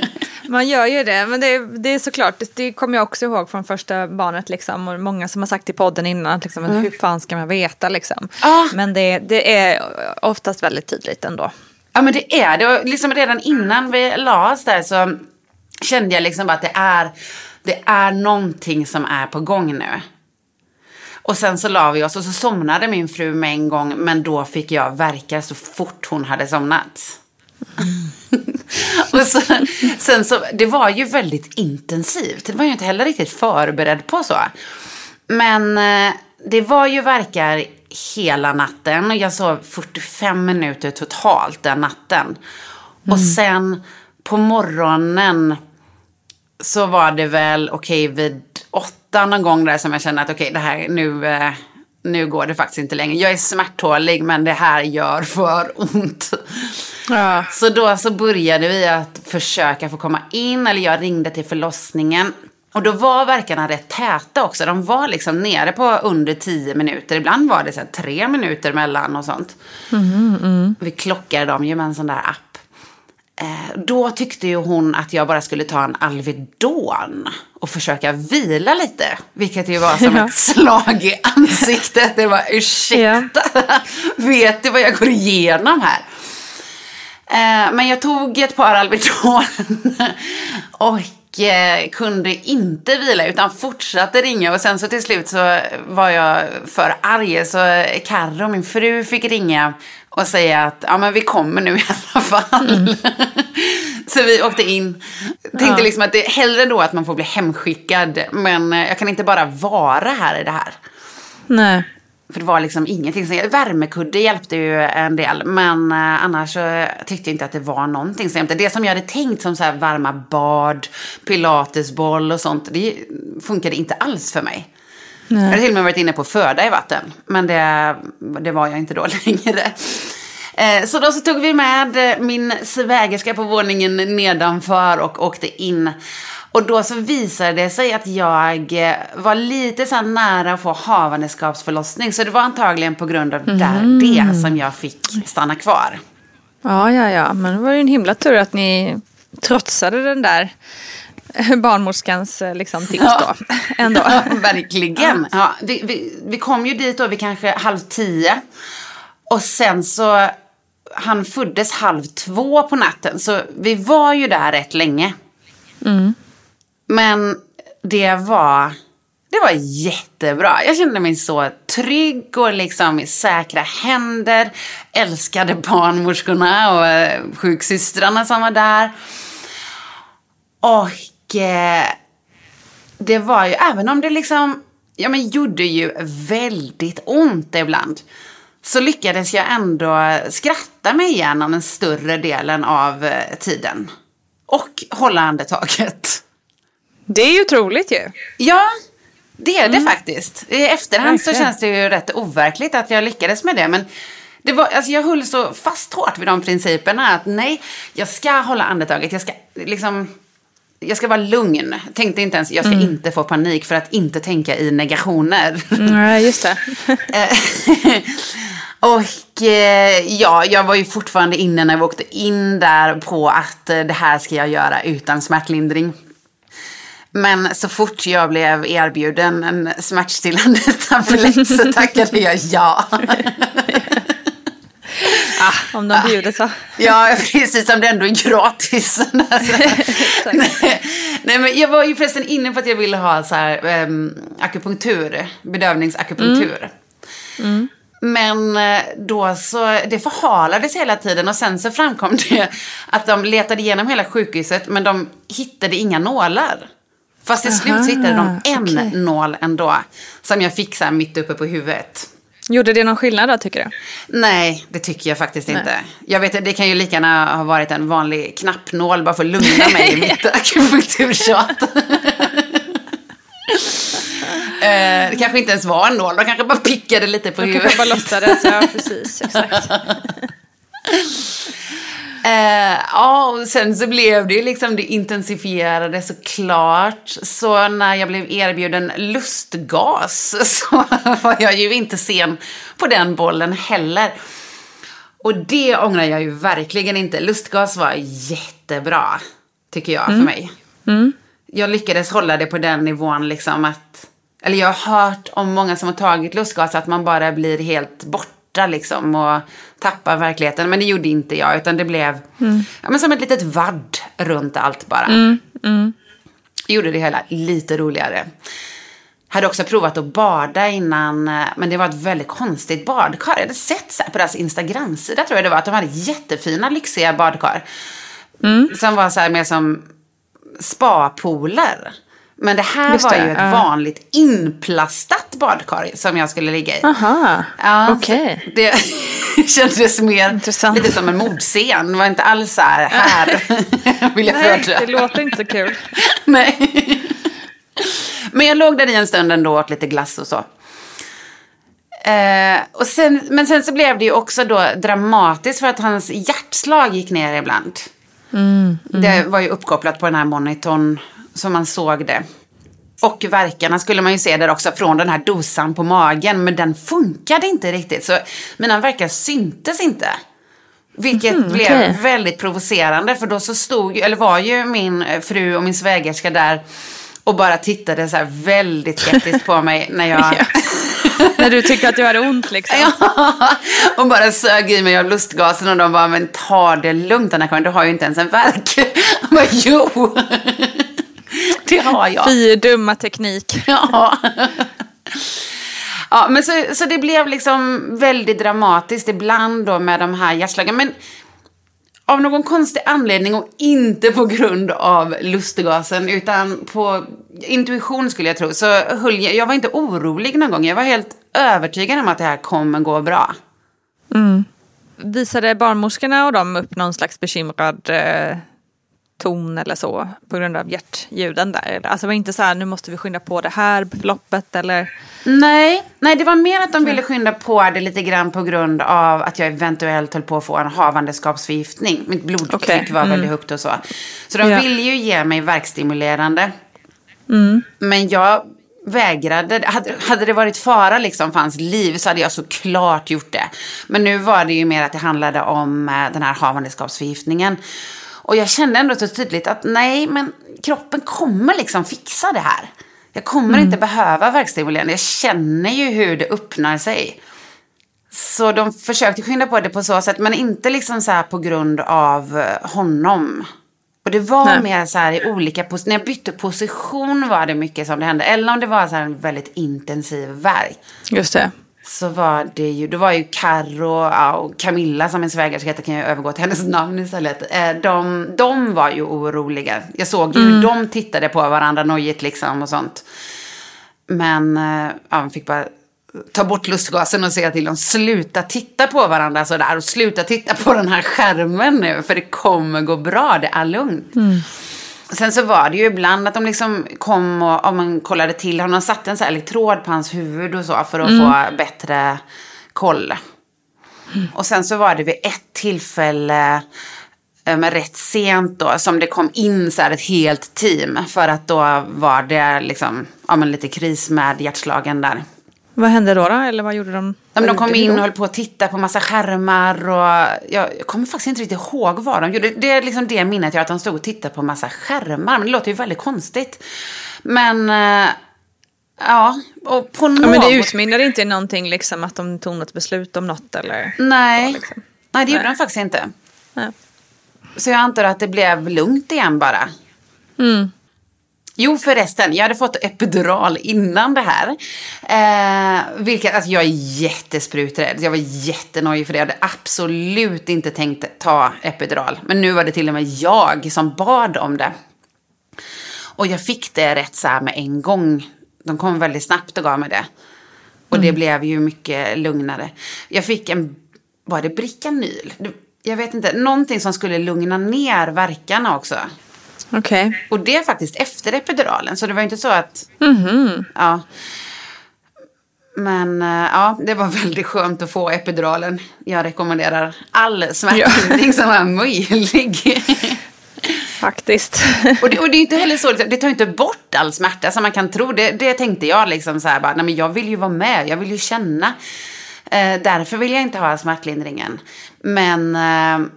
*laughs* Man gör ju det, men det, det är såklart, det, det kommer jag också ihåg från första barnet liksom. Och många som har sagt i podden innan, liksom, hur fan ska man veta liksom. Ja. Men det, det är oftast väldigt tydligt ändå. Ja men det är det. Och liksom redan innan vi la oss där så kände jag liksom att det är, det är någonting som är på gång nu. Och sen så la vi oss och så somnade min fru med en gång. Men då fick jag verka så fort hon hade somnat. *laughs* och så, sen så, det var ju väldigt intensivt. Det var ju inte heller riktigt förberedd på så. Men eh, det var ju verkar hela natten. Och jag sov 45 minuter totalt den natten. Och sen på morgonen så var det väl okej vid åtta någon gång där som jag kände att okej det här nu, eh, nu går det faktiskt inte längre. Jag är smärttålig men det här gör för ont. Ja. Så då så började vi att försöka få komma in, eller jag ringde till förlossningen. Och då var verkarna rätt täta också. De var liksom nere på under tio minuter. Ibland var det så tre minuter mellan och sånt. Vi klockade dem ju med en sån där app. Eh, då tyckte ju hon att jag bara skulle ta en Alvedon och försöka vila lite. Vilket ju var som Ja. ett slag i ansiktet. Det var ursäkta, *laughs* vet du vad jag går igenom här? Eh, men jag tog ett par Alvedon *laughs* och eh, kunde inte vila utan fortsatte ringa och sen så till slut så var jag för arg så Carro, min fru, fick ringa och säga att ja men vi kommer nu i alla fall. *laughs* så vi åkte in. Tänkte liksom att det är hellre då att man får bli hemskickad men eh, jag kan inte bara vara här i det här. Nej. För det var liksom ingenting. Så värmekudde hjälpte ju en del. Men eh, annars så tyckte jag inte att det var någonting som hjälpte. Det som jag hade tänkt som så här varma bad, pilatesboll och sånt. Det funkade inte alls för mig. Jag hade till och med varit inne på föda i vatten. Men det, det var jag inte då *laughs* längre. Eh, Så då så tog vi med min svägerska på våningen nedanför och åkte in. Och då så visade det sig att jag eh, var lite så nära att få havandeskapsförlossning. Så det var antagligen på grund av där, det som jag fick stanna kvar. Ja, ja, ja. Men det var ju en himla tur att ni trotsade den där barnmorskans eh, liksom, tips Ja. då. *laughs* Ändå. *laughs* Ja, verkligen. Ja, vi, vi, vi kom ju dit då vid kanske halv tio. Och sen så, han föddes halv två på natten. Så vi var ju där rätt länge. Men det var, det var jättebra. Jag kände mig så trygg och liksom i säkra händer. Älskade barnmorskorna och eh, sjuksystrarna som var där. Och eh, det var ju, även om det liksom, ja men gjorde ju väldigt ont ibland. Så lyckades jag ändå skratta mig igenom den större delen av eh, tiden. Och hålla andetaget. Det är ju otroligt ju. Ja, det är det faktiskt. I efterhand så Verkligen. känns det ju rätt overkligt att jag lyckades med det. Men det var, alltså jag höll så fast hårt vid de principerna att nej, jag ska hålla andetaget. Jag ska liksom... Jag ska vara lugn. Tänkte inte ens, jag ska inte få panik för att inte tänka i negationer. Nej, just det. *laughs* Och eh, ja, jag var ju fortfarande inne när vi åkte in där på att eh, det här ska jag göra utan smärtlindring. Men så fort jag blev erbjuden en smärtstillande *laughs* tablett så tackade jag ja. *laughs* Ah, om de bjuder så. Ja, *laughs* precis som det ändå är gratis. nej, nej, men jag var ju förresten inne på att jag ville ha så här, um, akupunktur, bedövningsakupunktur. Men eh, då så, det förhalades hela tiden och sen så framkom det att de letade igenom hela sjukhuset men de hittade inga nålar. Fast till slut hittade de en okej. nål ändå. Som jag fick så här mitt uppe på huvudet. Gjorde det någon skillnad då, tycker du? Nej, det tycker jag faktiskt inte. Jag vet, det kan ju lika gärna ha varit en vanlig knappnål bara för att lugna mig i mitt *laughs* akupunktурtjat. *laughs* eh, det kanske inte ens var en nål, de kanske bara pickade lite på De huvudet. kanske bara låtsades. Ja, precis. *laughs* Exakt. Eh, ja, och sen så blev det ju liksom, det intensifierade såklart. Så när jag blev erbjuden lustgas *laughs* så var jag ju inte sen på den bollen heller. Och det ångrar jag ju verkligen inte. Lustgas var jättebra, tycker jag, för mig. Jag lyckades hålla det på den nivån liksom att... Eller jag har hört om många som har tagit lustgas att man bara blir helt borta liksom och tappar verkligheten. Men det gjorde inte jag, utan det blev ja, men som ett litet vadd runt allt bara. Gjorde det hela lite roligare. Hade också provat att bada innan, men det var ett väldigt konstigt badkar. Jag hade sett så på deras Instagramsida tror jag det var, att de hade jättefina lyxiga badkar. Som var så här mer som spapooler. Men det här Just var det, ju ett ja. vanligt inplastat badkar som jag skulle ligga i. Aha, Ja, okej. så Det *laughs* kändes mer Intressant. lite som en mordscen. Det var inte alls så här, här *laughs* *laughs* vill jag Nej, det låter inte så kul. Nej. Men jag låg där i en stund ändå och åt lite glass och så. Eh, och sen, men sen så blev det ju också då dramatiskt för att hans hjärtslag gick ner ibland. Det var ju uppkopplat på den här monitorn som man såg det. Och verkarna skulle man ju se där också från den här dosan på magen. Men den funkade inte riktigt. Så mina verkar syntes inte. Vilket Mhm, blev väldigt provocerande. För då så stod, eller var ju min eh, fru och min svägerska där. Och bara tittade så här väldigt skeptiskt på mig när jag... *laughs* När du tycker att du hade ont liksom. Ja, och bara sög i mig av lustgasen och de bara, men ta det lugnt Anna-Karin, du har ju inte ens en verk. *laughs* Jag bara, jo, det har jag. Fy dumma teknik. *laughs* Ja. Ja, men så, så det blev liksom väldigt dramatiskt ibland då med de här hjärtslagen. Men av någon konstig anledning och inte på grund av lustgasen utan på intuition skulle jag tro. Så höll jag, jag var inte orolig någon gång. Jag var helt övertygad om att det här kommer gå bra. Visade barnmorskorna och de upp någon slags bekymrad eh, ton eller så på grund av hjärtljuden där? Alltså var det inte så här, nu måste vi skynda på det här förloppet eller? Nej, nej, det var mer att de ville skynda på det lite grann på grund av att jag eventuellt höll på att få en havandeskapsförgiftning. Mitt blodtryck Okej, var mm. väldigt högt och så. Så de Ja. ville ju ge mig verkstimulerande. Men jag vägrade. Hade, hade det varit fara liksom för hans liv så hade jag såklart gjort det. Men nu var det ju mer att det handlade om eh, den här havandeskapsförgiftningen. Och jag kände ändå så tydligt att nej, men kroppen kommer liksom fixa det här. Jag kommer inte behöva verkstimulerande. Jag känner ju hur det öppnar sig. Så de försökte skynda på det på så sätt, men inte liksom så här på grund av eh, honom. Och det var Nej. mer så här i olika positioner. När jag bytte position var det mycket som det hände. Eller om det var så här en väldigt intensiv verk. Just det. Så var det ju, då var ju Carro ja, och Camilla som en svägerska heter, kan jag övergå till hennes namn istället. Eh, De, de var ju oroliga. Jag såg ju hur de tittade på varandra nojigt liksom och sånt. Men eh, ja, de fick bara ta bort lustgasen och säga till dem sluta titta på varandra sådär och sluta titta på den här skärmen nu för det kommer gå bra, det är lugnt. Sen så var det ju ibland att de liksom kom och om man kollade till honom, satte en så här elektrod på hans huvud och så för att få bättre koll. Och sen så var det vid ett tillfälle, eh, men rätt sent då, som det kom in så här ett helt team. För att då var det liksom, ja men lite kris med hjärtslagen där. Vad hände då? då? Eller vad gjorde de? Ja, men de kom in och höll på att titta på massa skärmar och jag, jag kommer faktiskt inte riktigt ihåg vad de gjorde. Det är liksom det minnet jag har, att de stod och tittade på massa skärmar. Men det låter ju väldigt konstigt. Men, eh, ja, och på något... Ja, men det utmynnade inte i någonting liksom att de tog något beslut om något eller? Nej, så, liksom. nej det gjorde Nej. de faktiskt inte. Nej. Så jag antar att det blev lugnt igen bara. Mm. Jo förresten, jag hade fått epidural innan det här. Eh, vilket, alltså jag är jättespruträdd. Jag var jättenojig för det. Jag hade absolut inte tänkt ta epidural. Men nu var det till och med jag som bad om det. Och jag fick det rätt så med en gång. De kom väldigt snabbt och gav mig det. Och det blev ju mycket lugnare. Jag fick en, var det Bricanyl? Jag vet inte, någonting som skulle lugna ner verkarna också. Okej. Och det är faktiskt efter epiduralen, så det var inte så att... Ja. Men eh, ja, det var *laughs* väldigt skönt att få epiduralen. Jag rekommenderar all smärtlindring *laughs* som är möjlig. *laughs* Faktiskt. och, det, och det är inte heller så, det tar inte bort all smärta som man kan tro. Det, det tänkte jag liksom så här bara, nej men jag vill ju vara med, jag vill ju känna. Eh, därför vill jag inte ha smärtlindringen. Men eh,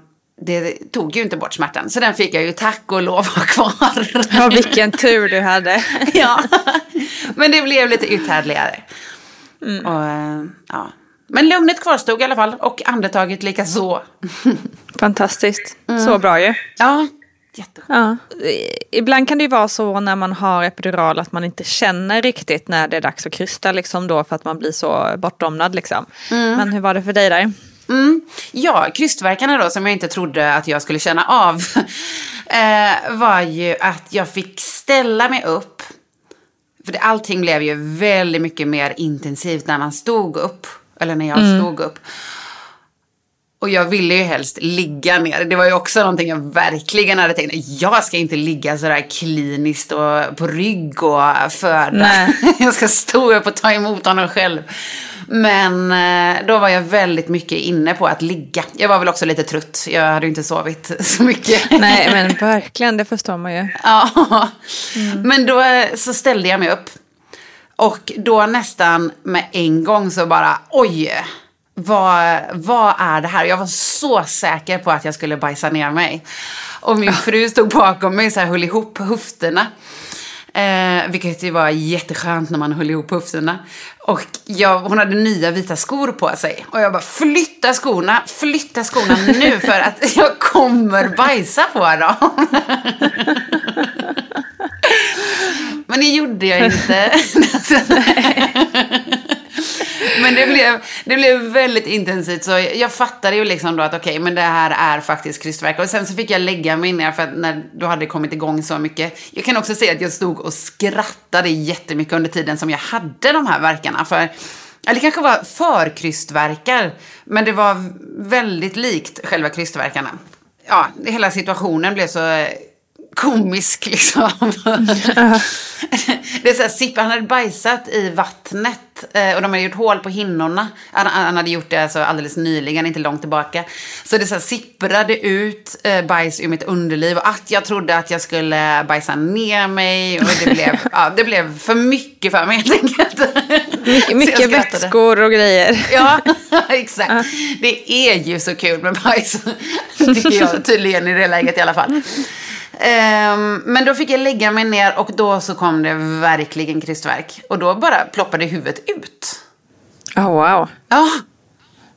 det tog ju inte bort smärtan, så den fick jag ju tack och lov ha kvar. Ja, vilken tur du hade. *laughs* ja, men det blev lite uthärdligare. Mm. Och, eh, ja. Men lugnet kvarstod i alla fall och andetaget lika så. Fantastiskt. Mm. Så bra ju. ja. Ja. Ibland kan det ju vara så när man har epidural att man inte känner riktigt när det är dags att krysta liksom då för att man blir så bortdomnad liksom. Men hur var det för dig där? Mm. Ja, krystvärkarna då som jag inte trodde att jag skulle känna av *laughs* eh, var ju att jag fick ställa mig upp. För det, allting blev ju väldigt mycket mer intensivt när man stod upp. Eller när jag stod upp. Och jag ville ju helst ligga ner. Det var ju också någonting jag verkligen hade tänkt. Jag ska inte ligga sådär kliniskt och på rygg och föda. Nej. *laughs* Jag ska stå upp och ta emot honom själv. Men eh, då var jag väldigt mycket inne på att ligga. Jag var väl också lite trött. Jag hade ju inte sovit *laughs* så mycket. Nej, men verkligen, det förstår man ju. *laughs* Ja, men då eh, så ställde jag mig upp. Och då nästan med en gång så bara, oj, vad, vad är det här? Jag var så säker på att jag skulle bajsa ner mig. Och min fru stod bakom mig så här höll ihop höfterna. Eh, vilket ju var jätteskönt när man höll ihop höfterna. Och jag, hon hade nya vita skor på sig. Och jag bara, flytta skorna, flytta skorna nu för att *laughs* jag kommer bajsa på dem. *laughs* Men det gjorde jag inte. *laughs* Men det blev, det blev väldigt intensivt. Så jag fattade ju liksom då att okej, okay, men det här är faktiskt krystvärk. Och sen så fick jag lägga mig ner för att när du hade kommit igång så mycket. Jag kan också säga att jag stod och skrattade jättemycket under tiden som jag hade de här verkarna. För, eller det kanske var för krystverkar. Men det var väldigt likt själva krystverkarna. Ja, hela situationen blev så komisk liksom. *laughs* det är så här, Sippa, han hade bajsat i vattnet eh, och de hade gjort hål på hinnorna. Han, han hade gjort det alltså alldeles nyligen, inte långt tillbaka. Så det så här, sipprade ut eh, bajs ur mitt underliv och att jag trodde att jag skulle bajsa ner mig. Och det blev, *laughs* ja, det blev för mycket för mig helt enkelt. Mycket, mycket vätskor och grejer. Ja, *laughs* exakt. Ja. Det är ju så kul med bajs. Tycker jag tydligen i det läget i alla fall. Um, men då fick jag lägga mig ner och då så kom det verkligen krystverk. Och då bara ploppade huvudet ut. Oh, wow. Ja.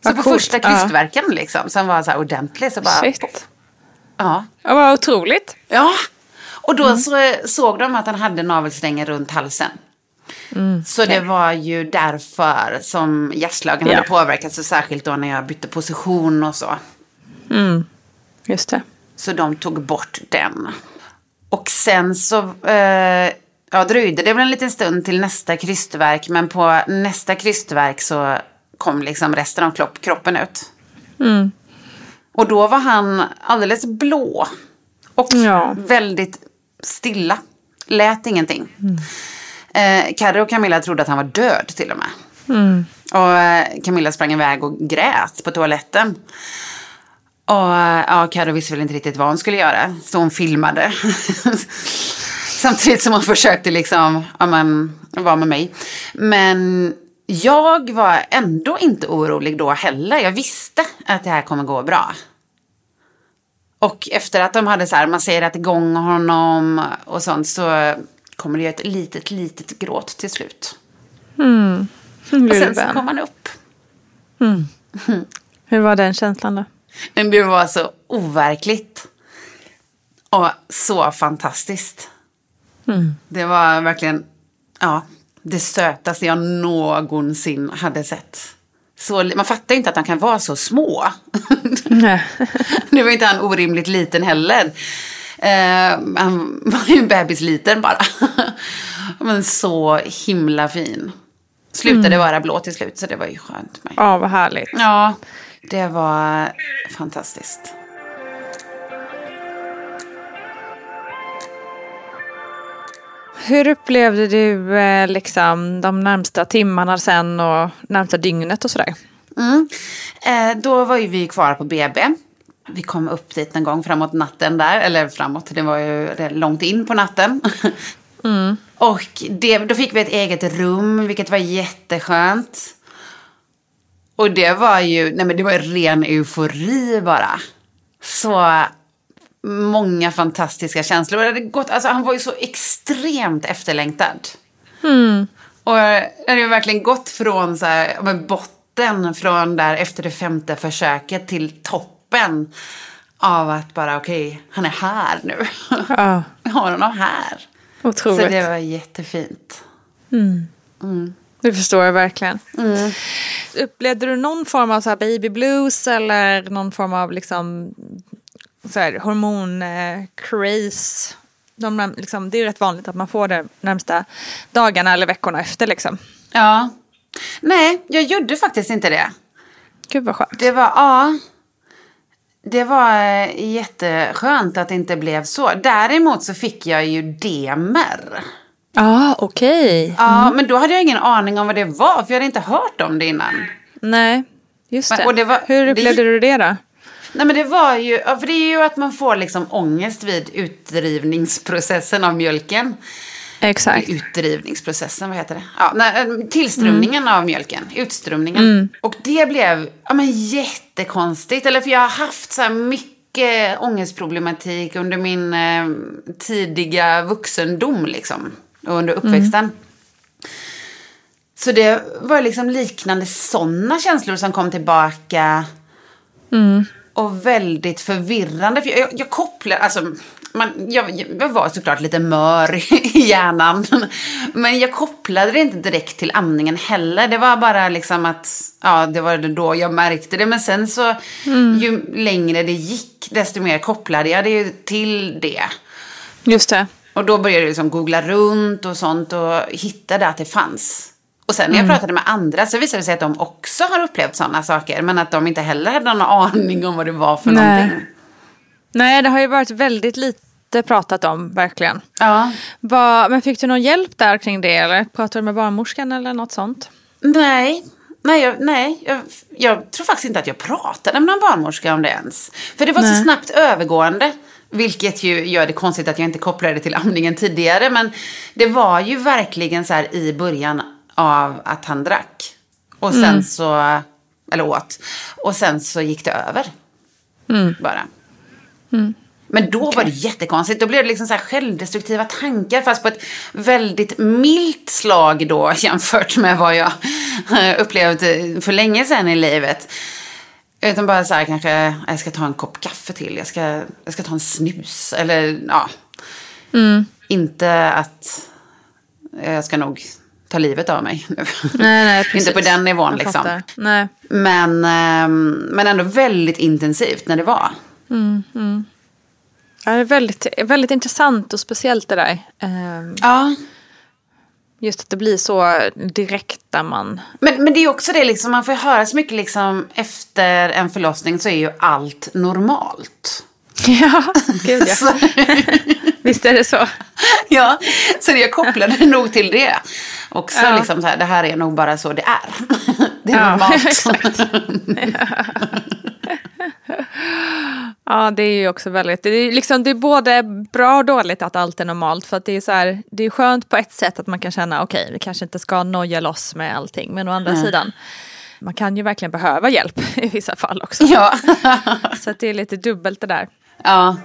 Så på coolt. första krystverken ja. liksom, som var så här ordentlig, så bara... Shit. Ja. Ja, vad otroligt. Ja. Och då mm. så såg de att han hade navelsträngen runt halsen. Mm, så det var ju därför som jazzlagen ja. hade påverkat så särskilt då när jag bytte position och så. Mm. Just det. Så de tog bort den. Och sen så eh, ja, dröjde det väl en liten stund till nästa krystverk. Men på nästa krystverk så kom liksom resten av kropp, kroppen ut. Mm. Och då var han alldeles blå. Och ja. väldigt stilla. Lät ingenting. Mm. Eh, Carro och Camilla trodde att han var död till och med. Mm. Och eh, Camilla sprang iväg och grät på toaletten. Och ja, Carro visste väl inte riktigt vad hon skulle göra. Så hon filmade. *laughs* Samtidigt som hon försökte liksom, ja men, vara med mig. Men jag var ändå inte orolig då heller. Jag visste att det här kommer gå bra. Och efter att de hade så här, man säger att igång honom och sånt så kommer det ett litet, litet gråt till slut. Mm. Och sen så kom han upp. Mm. *laughs* Hur var den känslan då? Men det var så overkligt. Och så fantastiskt. Mm. Det var verkligen ja, det sötaste jag någonsin hade sett. Så, man fattar inte att de kan vara så små. *laughs* nu var inte han orimligt liten heller. Uh, han var ju en bebis liten bara. *laughs* Men så himla fin. Slutade mm. vara blå till slut så det var ju skönt. Ja, vad härligt. Ja. Det var fantastiskt. Hur upplevde du eh, liksom, de närmsta timmarna sen och närmsta dygnet och sådär? Mm. Eh, då var ju vi kvar på BB. Vi kom upp dit en gång framåt natten där, eller framåt, det var ju långt in på natten. Mm. Och det, då fick vi ett eget rum, vilket var jätteskönt. Och det var ju, nej men det var ren eufori bara. Så många fantastiska känslor. Det hade gått, alltså han var ju så extremt efterlängtad. Mm. Och det hade ju verkligen gått från så här, med botten från där efter det femte försöket till toppen. Av att bara okej, okay, han är här nu. Ja. Vi *laughs* har honom här. Otroligt. Så det var jättefint. Mm. Mm. Det förstår jag verkligen. Mm. Upplevde du någon form av så baby blues eller någon form av liksom, så här, hormoncraze? De, liksom, det är rätt vanligt att man får det närmsta dagarna eller veckorna efter. Liksom. Ja. Nej, jag gjorde faktiskt inte det. Gud vad skönt. Det var, ja. Det var jätteskönt att det inte blev så. Däremot så fick jag ju demer. Ja, okej. Ja, men då hade jag ingen aning om vad det var, för jag hade inte hört om det innan. Nej, just Men- det. det var- Hur det upplevde gick- du det då? Nej men det var ju, för det är ju att man får liksom ångest vid utdrivningsprocessen av mjölken. Exakt. Utdrivningsprocessen, vad heter det? Ja, eh, tillströmningen Mm. av mjölken, utströmningen. Och det blev ja, men jättekonstigt. Eller för jag har haft så här mycket ångestproblematik under min eh, tidiga vuxendom liksom. Och under uppväxten. Så det var liksom liknande sådana känslor som kom tillbaka. Och väldigt förvirrande. För jag, jag, jag kopplar, alltså, man, jag, jag var såklart lite mör *laughs* i hjärnan. Men jag kopplade det inte direkt till amningen heller. Det var bara liksom att, ja, det var då jag märkte det. Men sen så, ju längre det gick, desto mer kopplade jag det till det. Just det. Och då började jag liksom googla runt och sånt och hittade att det fanns. Och sen när jag pratade med andra så visade det sig att de också har upplevt sådana saker. Men att de inte heller hade någon aning om vad det var för Nej. någonting. Nej, det har ju varit väldigt lite pratat om, verkligen. Ja. Vad- men fick du någon hjälp där kring det? Eller pratade du med barnmorskan eller något sånt? Nej, nej, jag, nej jag, jag tror faktiskt inte att jag pratade med någon barnmorska om det ens. För det var så snabbt övergående. Vilket ju gör det konstigt att jag inte kopplade det till amningen tidigare. Men det var ju verkligen så här i början av att han drack. Och sen så, eller åt. Och sen så gick det över. Bara. Men då var det jättekonstigt. Då blev det liksom så här självdestruktiva tankar fast på ett väldigt milt slag då *laughs* jämfört med vad jag *laughs* upplevt för länge sedan i livet. Utan bara så här kanske, jag ska ta en kopp kaffe till, jag ska, jag ska ta en snus eller ja. Inte att jag ska nog ta livet av mig nu. Nej, nej. *laughs* Inte på den nivån Jag liksom. Men, ehm, men ändå väldigt intensivt när det var. Ja, det är väldigt, väldigt intressant och speciellt det där. Ehm, Ja. Just att det blir så direkt där man... Men, men det är också det, liksom, man får ju höra så mycket liksom, efter en förlossning så är ju allt normalt. *laughs* Ja, gud ja. *laughs* Så, *laughs* Visst är det så. ja, så jag kopplade nog till det. Också Ja. liksom så här, det här är nog bara så det är. Det är Ja, normalt. exakt. *laughs* Ja, det är ju också väldigt... Det är, liksom, det är både bra och dåligt att allt är normalt. För att det är så här, det är skönt på ett sätt att man kan känna okej, vi kanske inte ska noja loss med allting. Men å andra sidan, man kan ju verkligen behöva hjälp *laughs* i vissa fall också. Ja. *laughs* Så det är lite dubbelt det där. ja.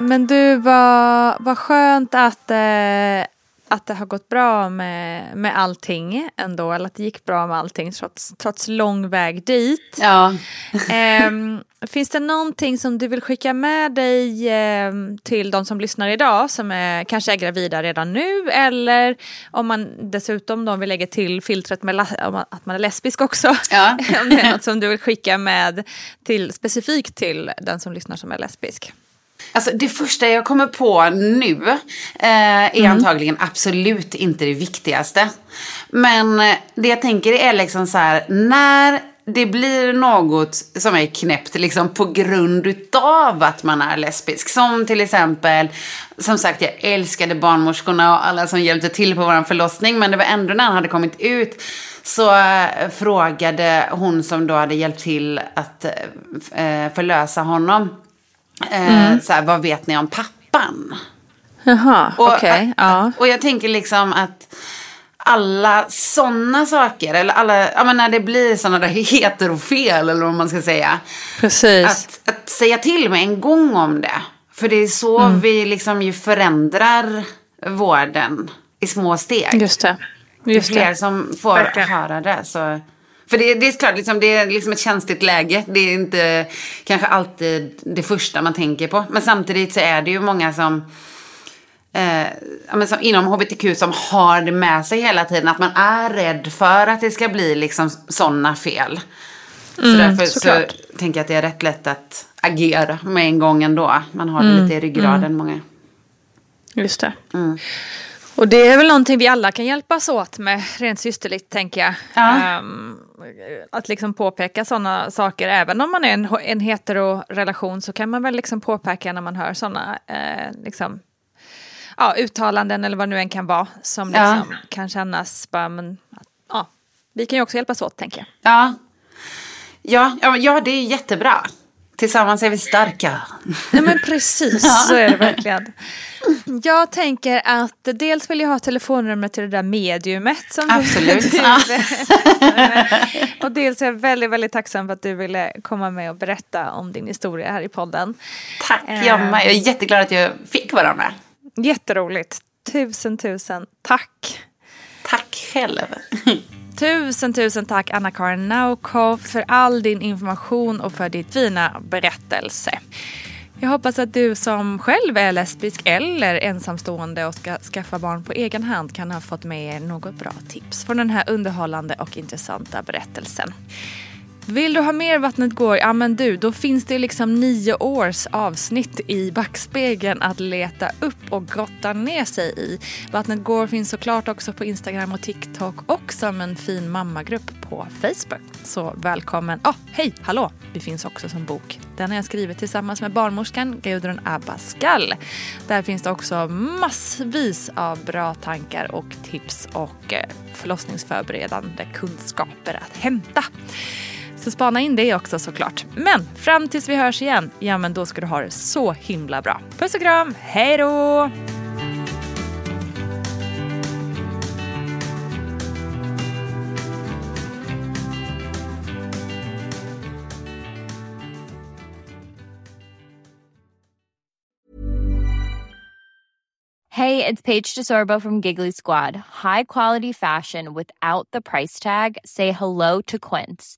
Men du, vad, vad skönt att, eh, att det har gått bra med, med allting ändå. Eller att det gick bra med allting trots, trots lång väg dit. ja. *laughs* Ehm, finns det någonting som du vill skicka med dig ehm, till de som lyssnar idag som är, kanske är gravida redan nu eller om man dessutom då vill lägga till filtret med att man är lesbisk också. Ja. *laughs* om det är något som du vill skicka med till, specifikt till den som lyssnar som är lesbisk. Alltså det första jag kommer på nu eh, är antagligen absolut inte det viktigaste. Men eh, det jag tänker är liksom så här, när det blir något som är knäppt liksom på grund utav att man är lesbisk. Som till exempel, som sagt jag älskade barnmorskorna och alla som hjälpte till på vår förlossning. Men det var ändå när han hade kommit ut så eh, frågade hon som då hade hjälpt till att eh, förlösa honom. Eh, så här, vad vet ni om pappan? Jaha, okej. ja. och jag tänker liksom att alla sådana saker, eller alla, ja men när det blir sådana där *laughs* heterofel eller vad man ska säga. Precis. Att, att säga till med en gång om det. För det är så Mm. vi liksom ju förändrar vården i små steg. Just det. Det är Just fler det. som får Verkligen. höra det. Så. För det, det är klart, liksom, det är liksom ett känsligt läge. Det är inte kanske alltid det första man tänker på. Men samtidigt så är det ju många som, eh, som inom hbtq som har det med sig hela tiden. Att man är rädd för att det ska bli liksom sådana fel. Så därför så tänker jag att det är rätt lätt att agera med en gång ändå. Man har det lite i ryggraden många. Just det. Mm. Och det är väl någonting vi alla kan hjälpas åt med rent systerligt tänker jag. Ja. Ehm, att liksom påpeka sådana saker. Även om man är en, en hetero-relation så kan man väl liksom påpeka när man hör sådana eh, liksom, ja, uttalanden eller vad det nu än kan vara. Som liksom ja. kan kännas, bara, men, ja, vi kan ju också hjälpas åt tänker jag. Ja, ja, ja, ja det är jättebra. Tillsammans är vi starka. Ja men precis, ja. så är det verkligen. Jag tänker att dels vill jag ha telefonnumret till det där mediumet som Absolut. *laughs* du, Och dels är jag väldigt, väldigt tacksam för att du ville komma med och berätta om din historia här i podden. Tack, jag, med. jag är jätteglad att jag fick vara med. Jätteroligt. Tusen, tusen tack. Tack själv. Tusen, tusen tack Anna-Karin Naukhoff för all din information och för ditt fina berättelse. Jag hoppas att du som själv är lesbisk eller ensamstående och ska skaffa barn på egen hand kan ha fått med er något bra tips från den här underhållande och intressanta berättelsen. Vill du ha mer Vattnet går? Ja men du, då finns det liksom nio års avsnitt i backspegeln att leta upp och grotta ner sig i. Vattnet går finns såklart också på Instagram och TikTok och som en fin mammagrupp på Facebook. Så välkommen. Ja, oh, hej, hallå! Vi finns också som bok. Den har jag skrivit tillsammans med barnmorskan Gudrun Abascal. Där finns det också massvis av bra tankar och tips och eh, förlossningsförberedande kunskaper att hämta. Så spana in det också såklart. Men fram tills vi hörs igen, ja men då ska du ha det så himla bra. Puss och kram, hej då! Hey, it's Paige DeSorbo from Giggly Squad. High quality fashion without the price tag. Say hello to Quince.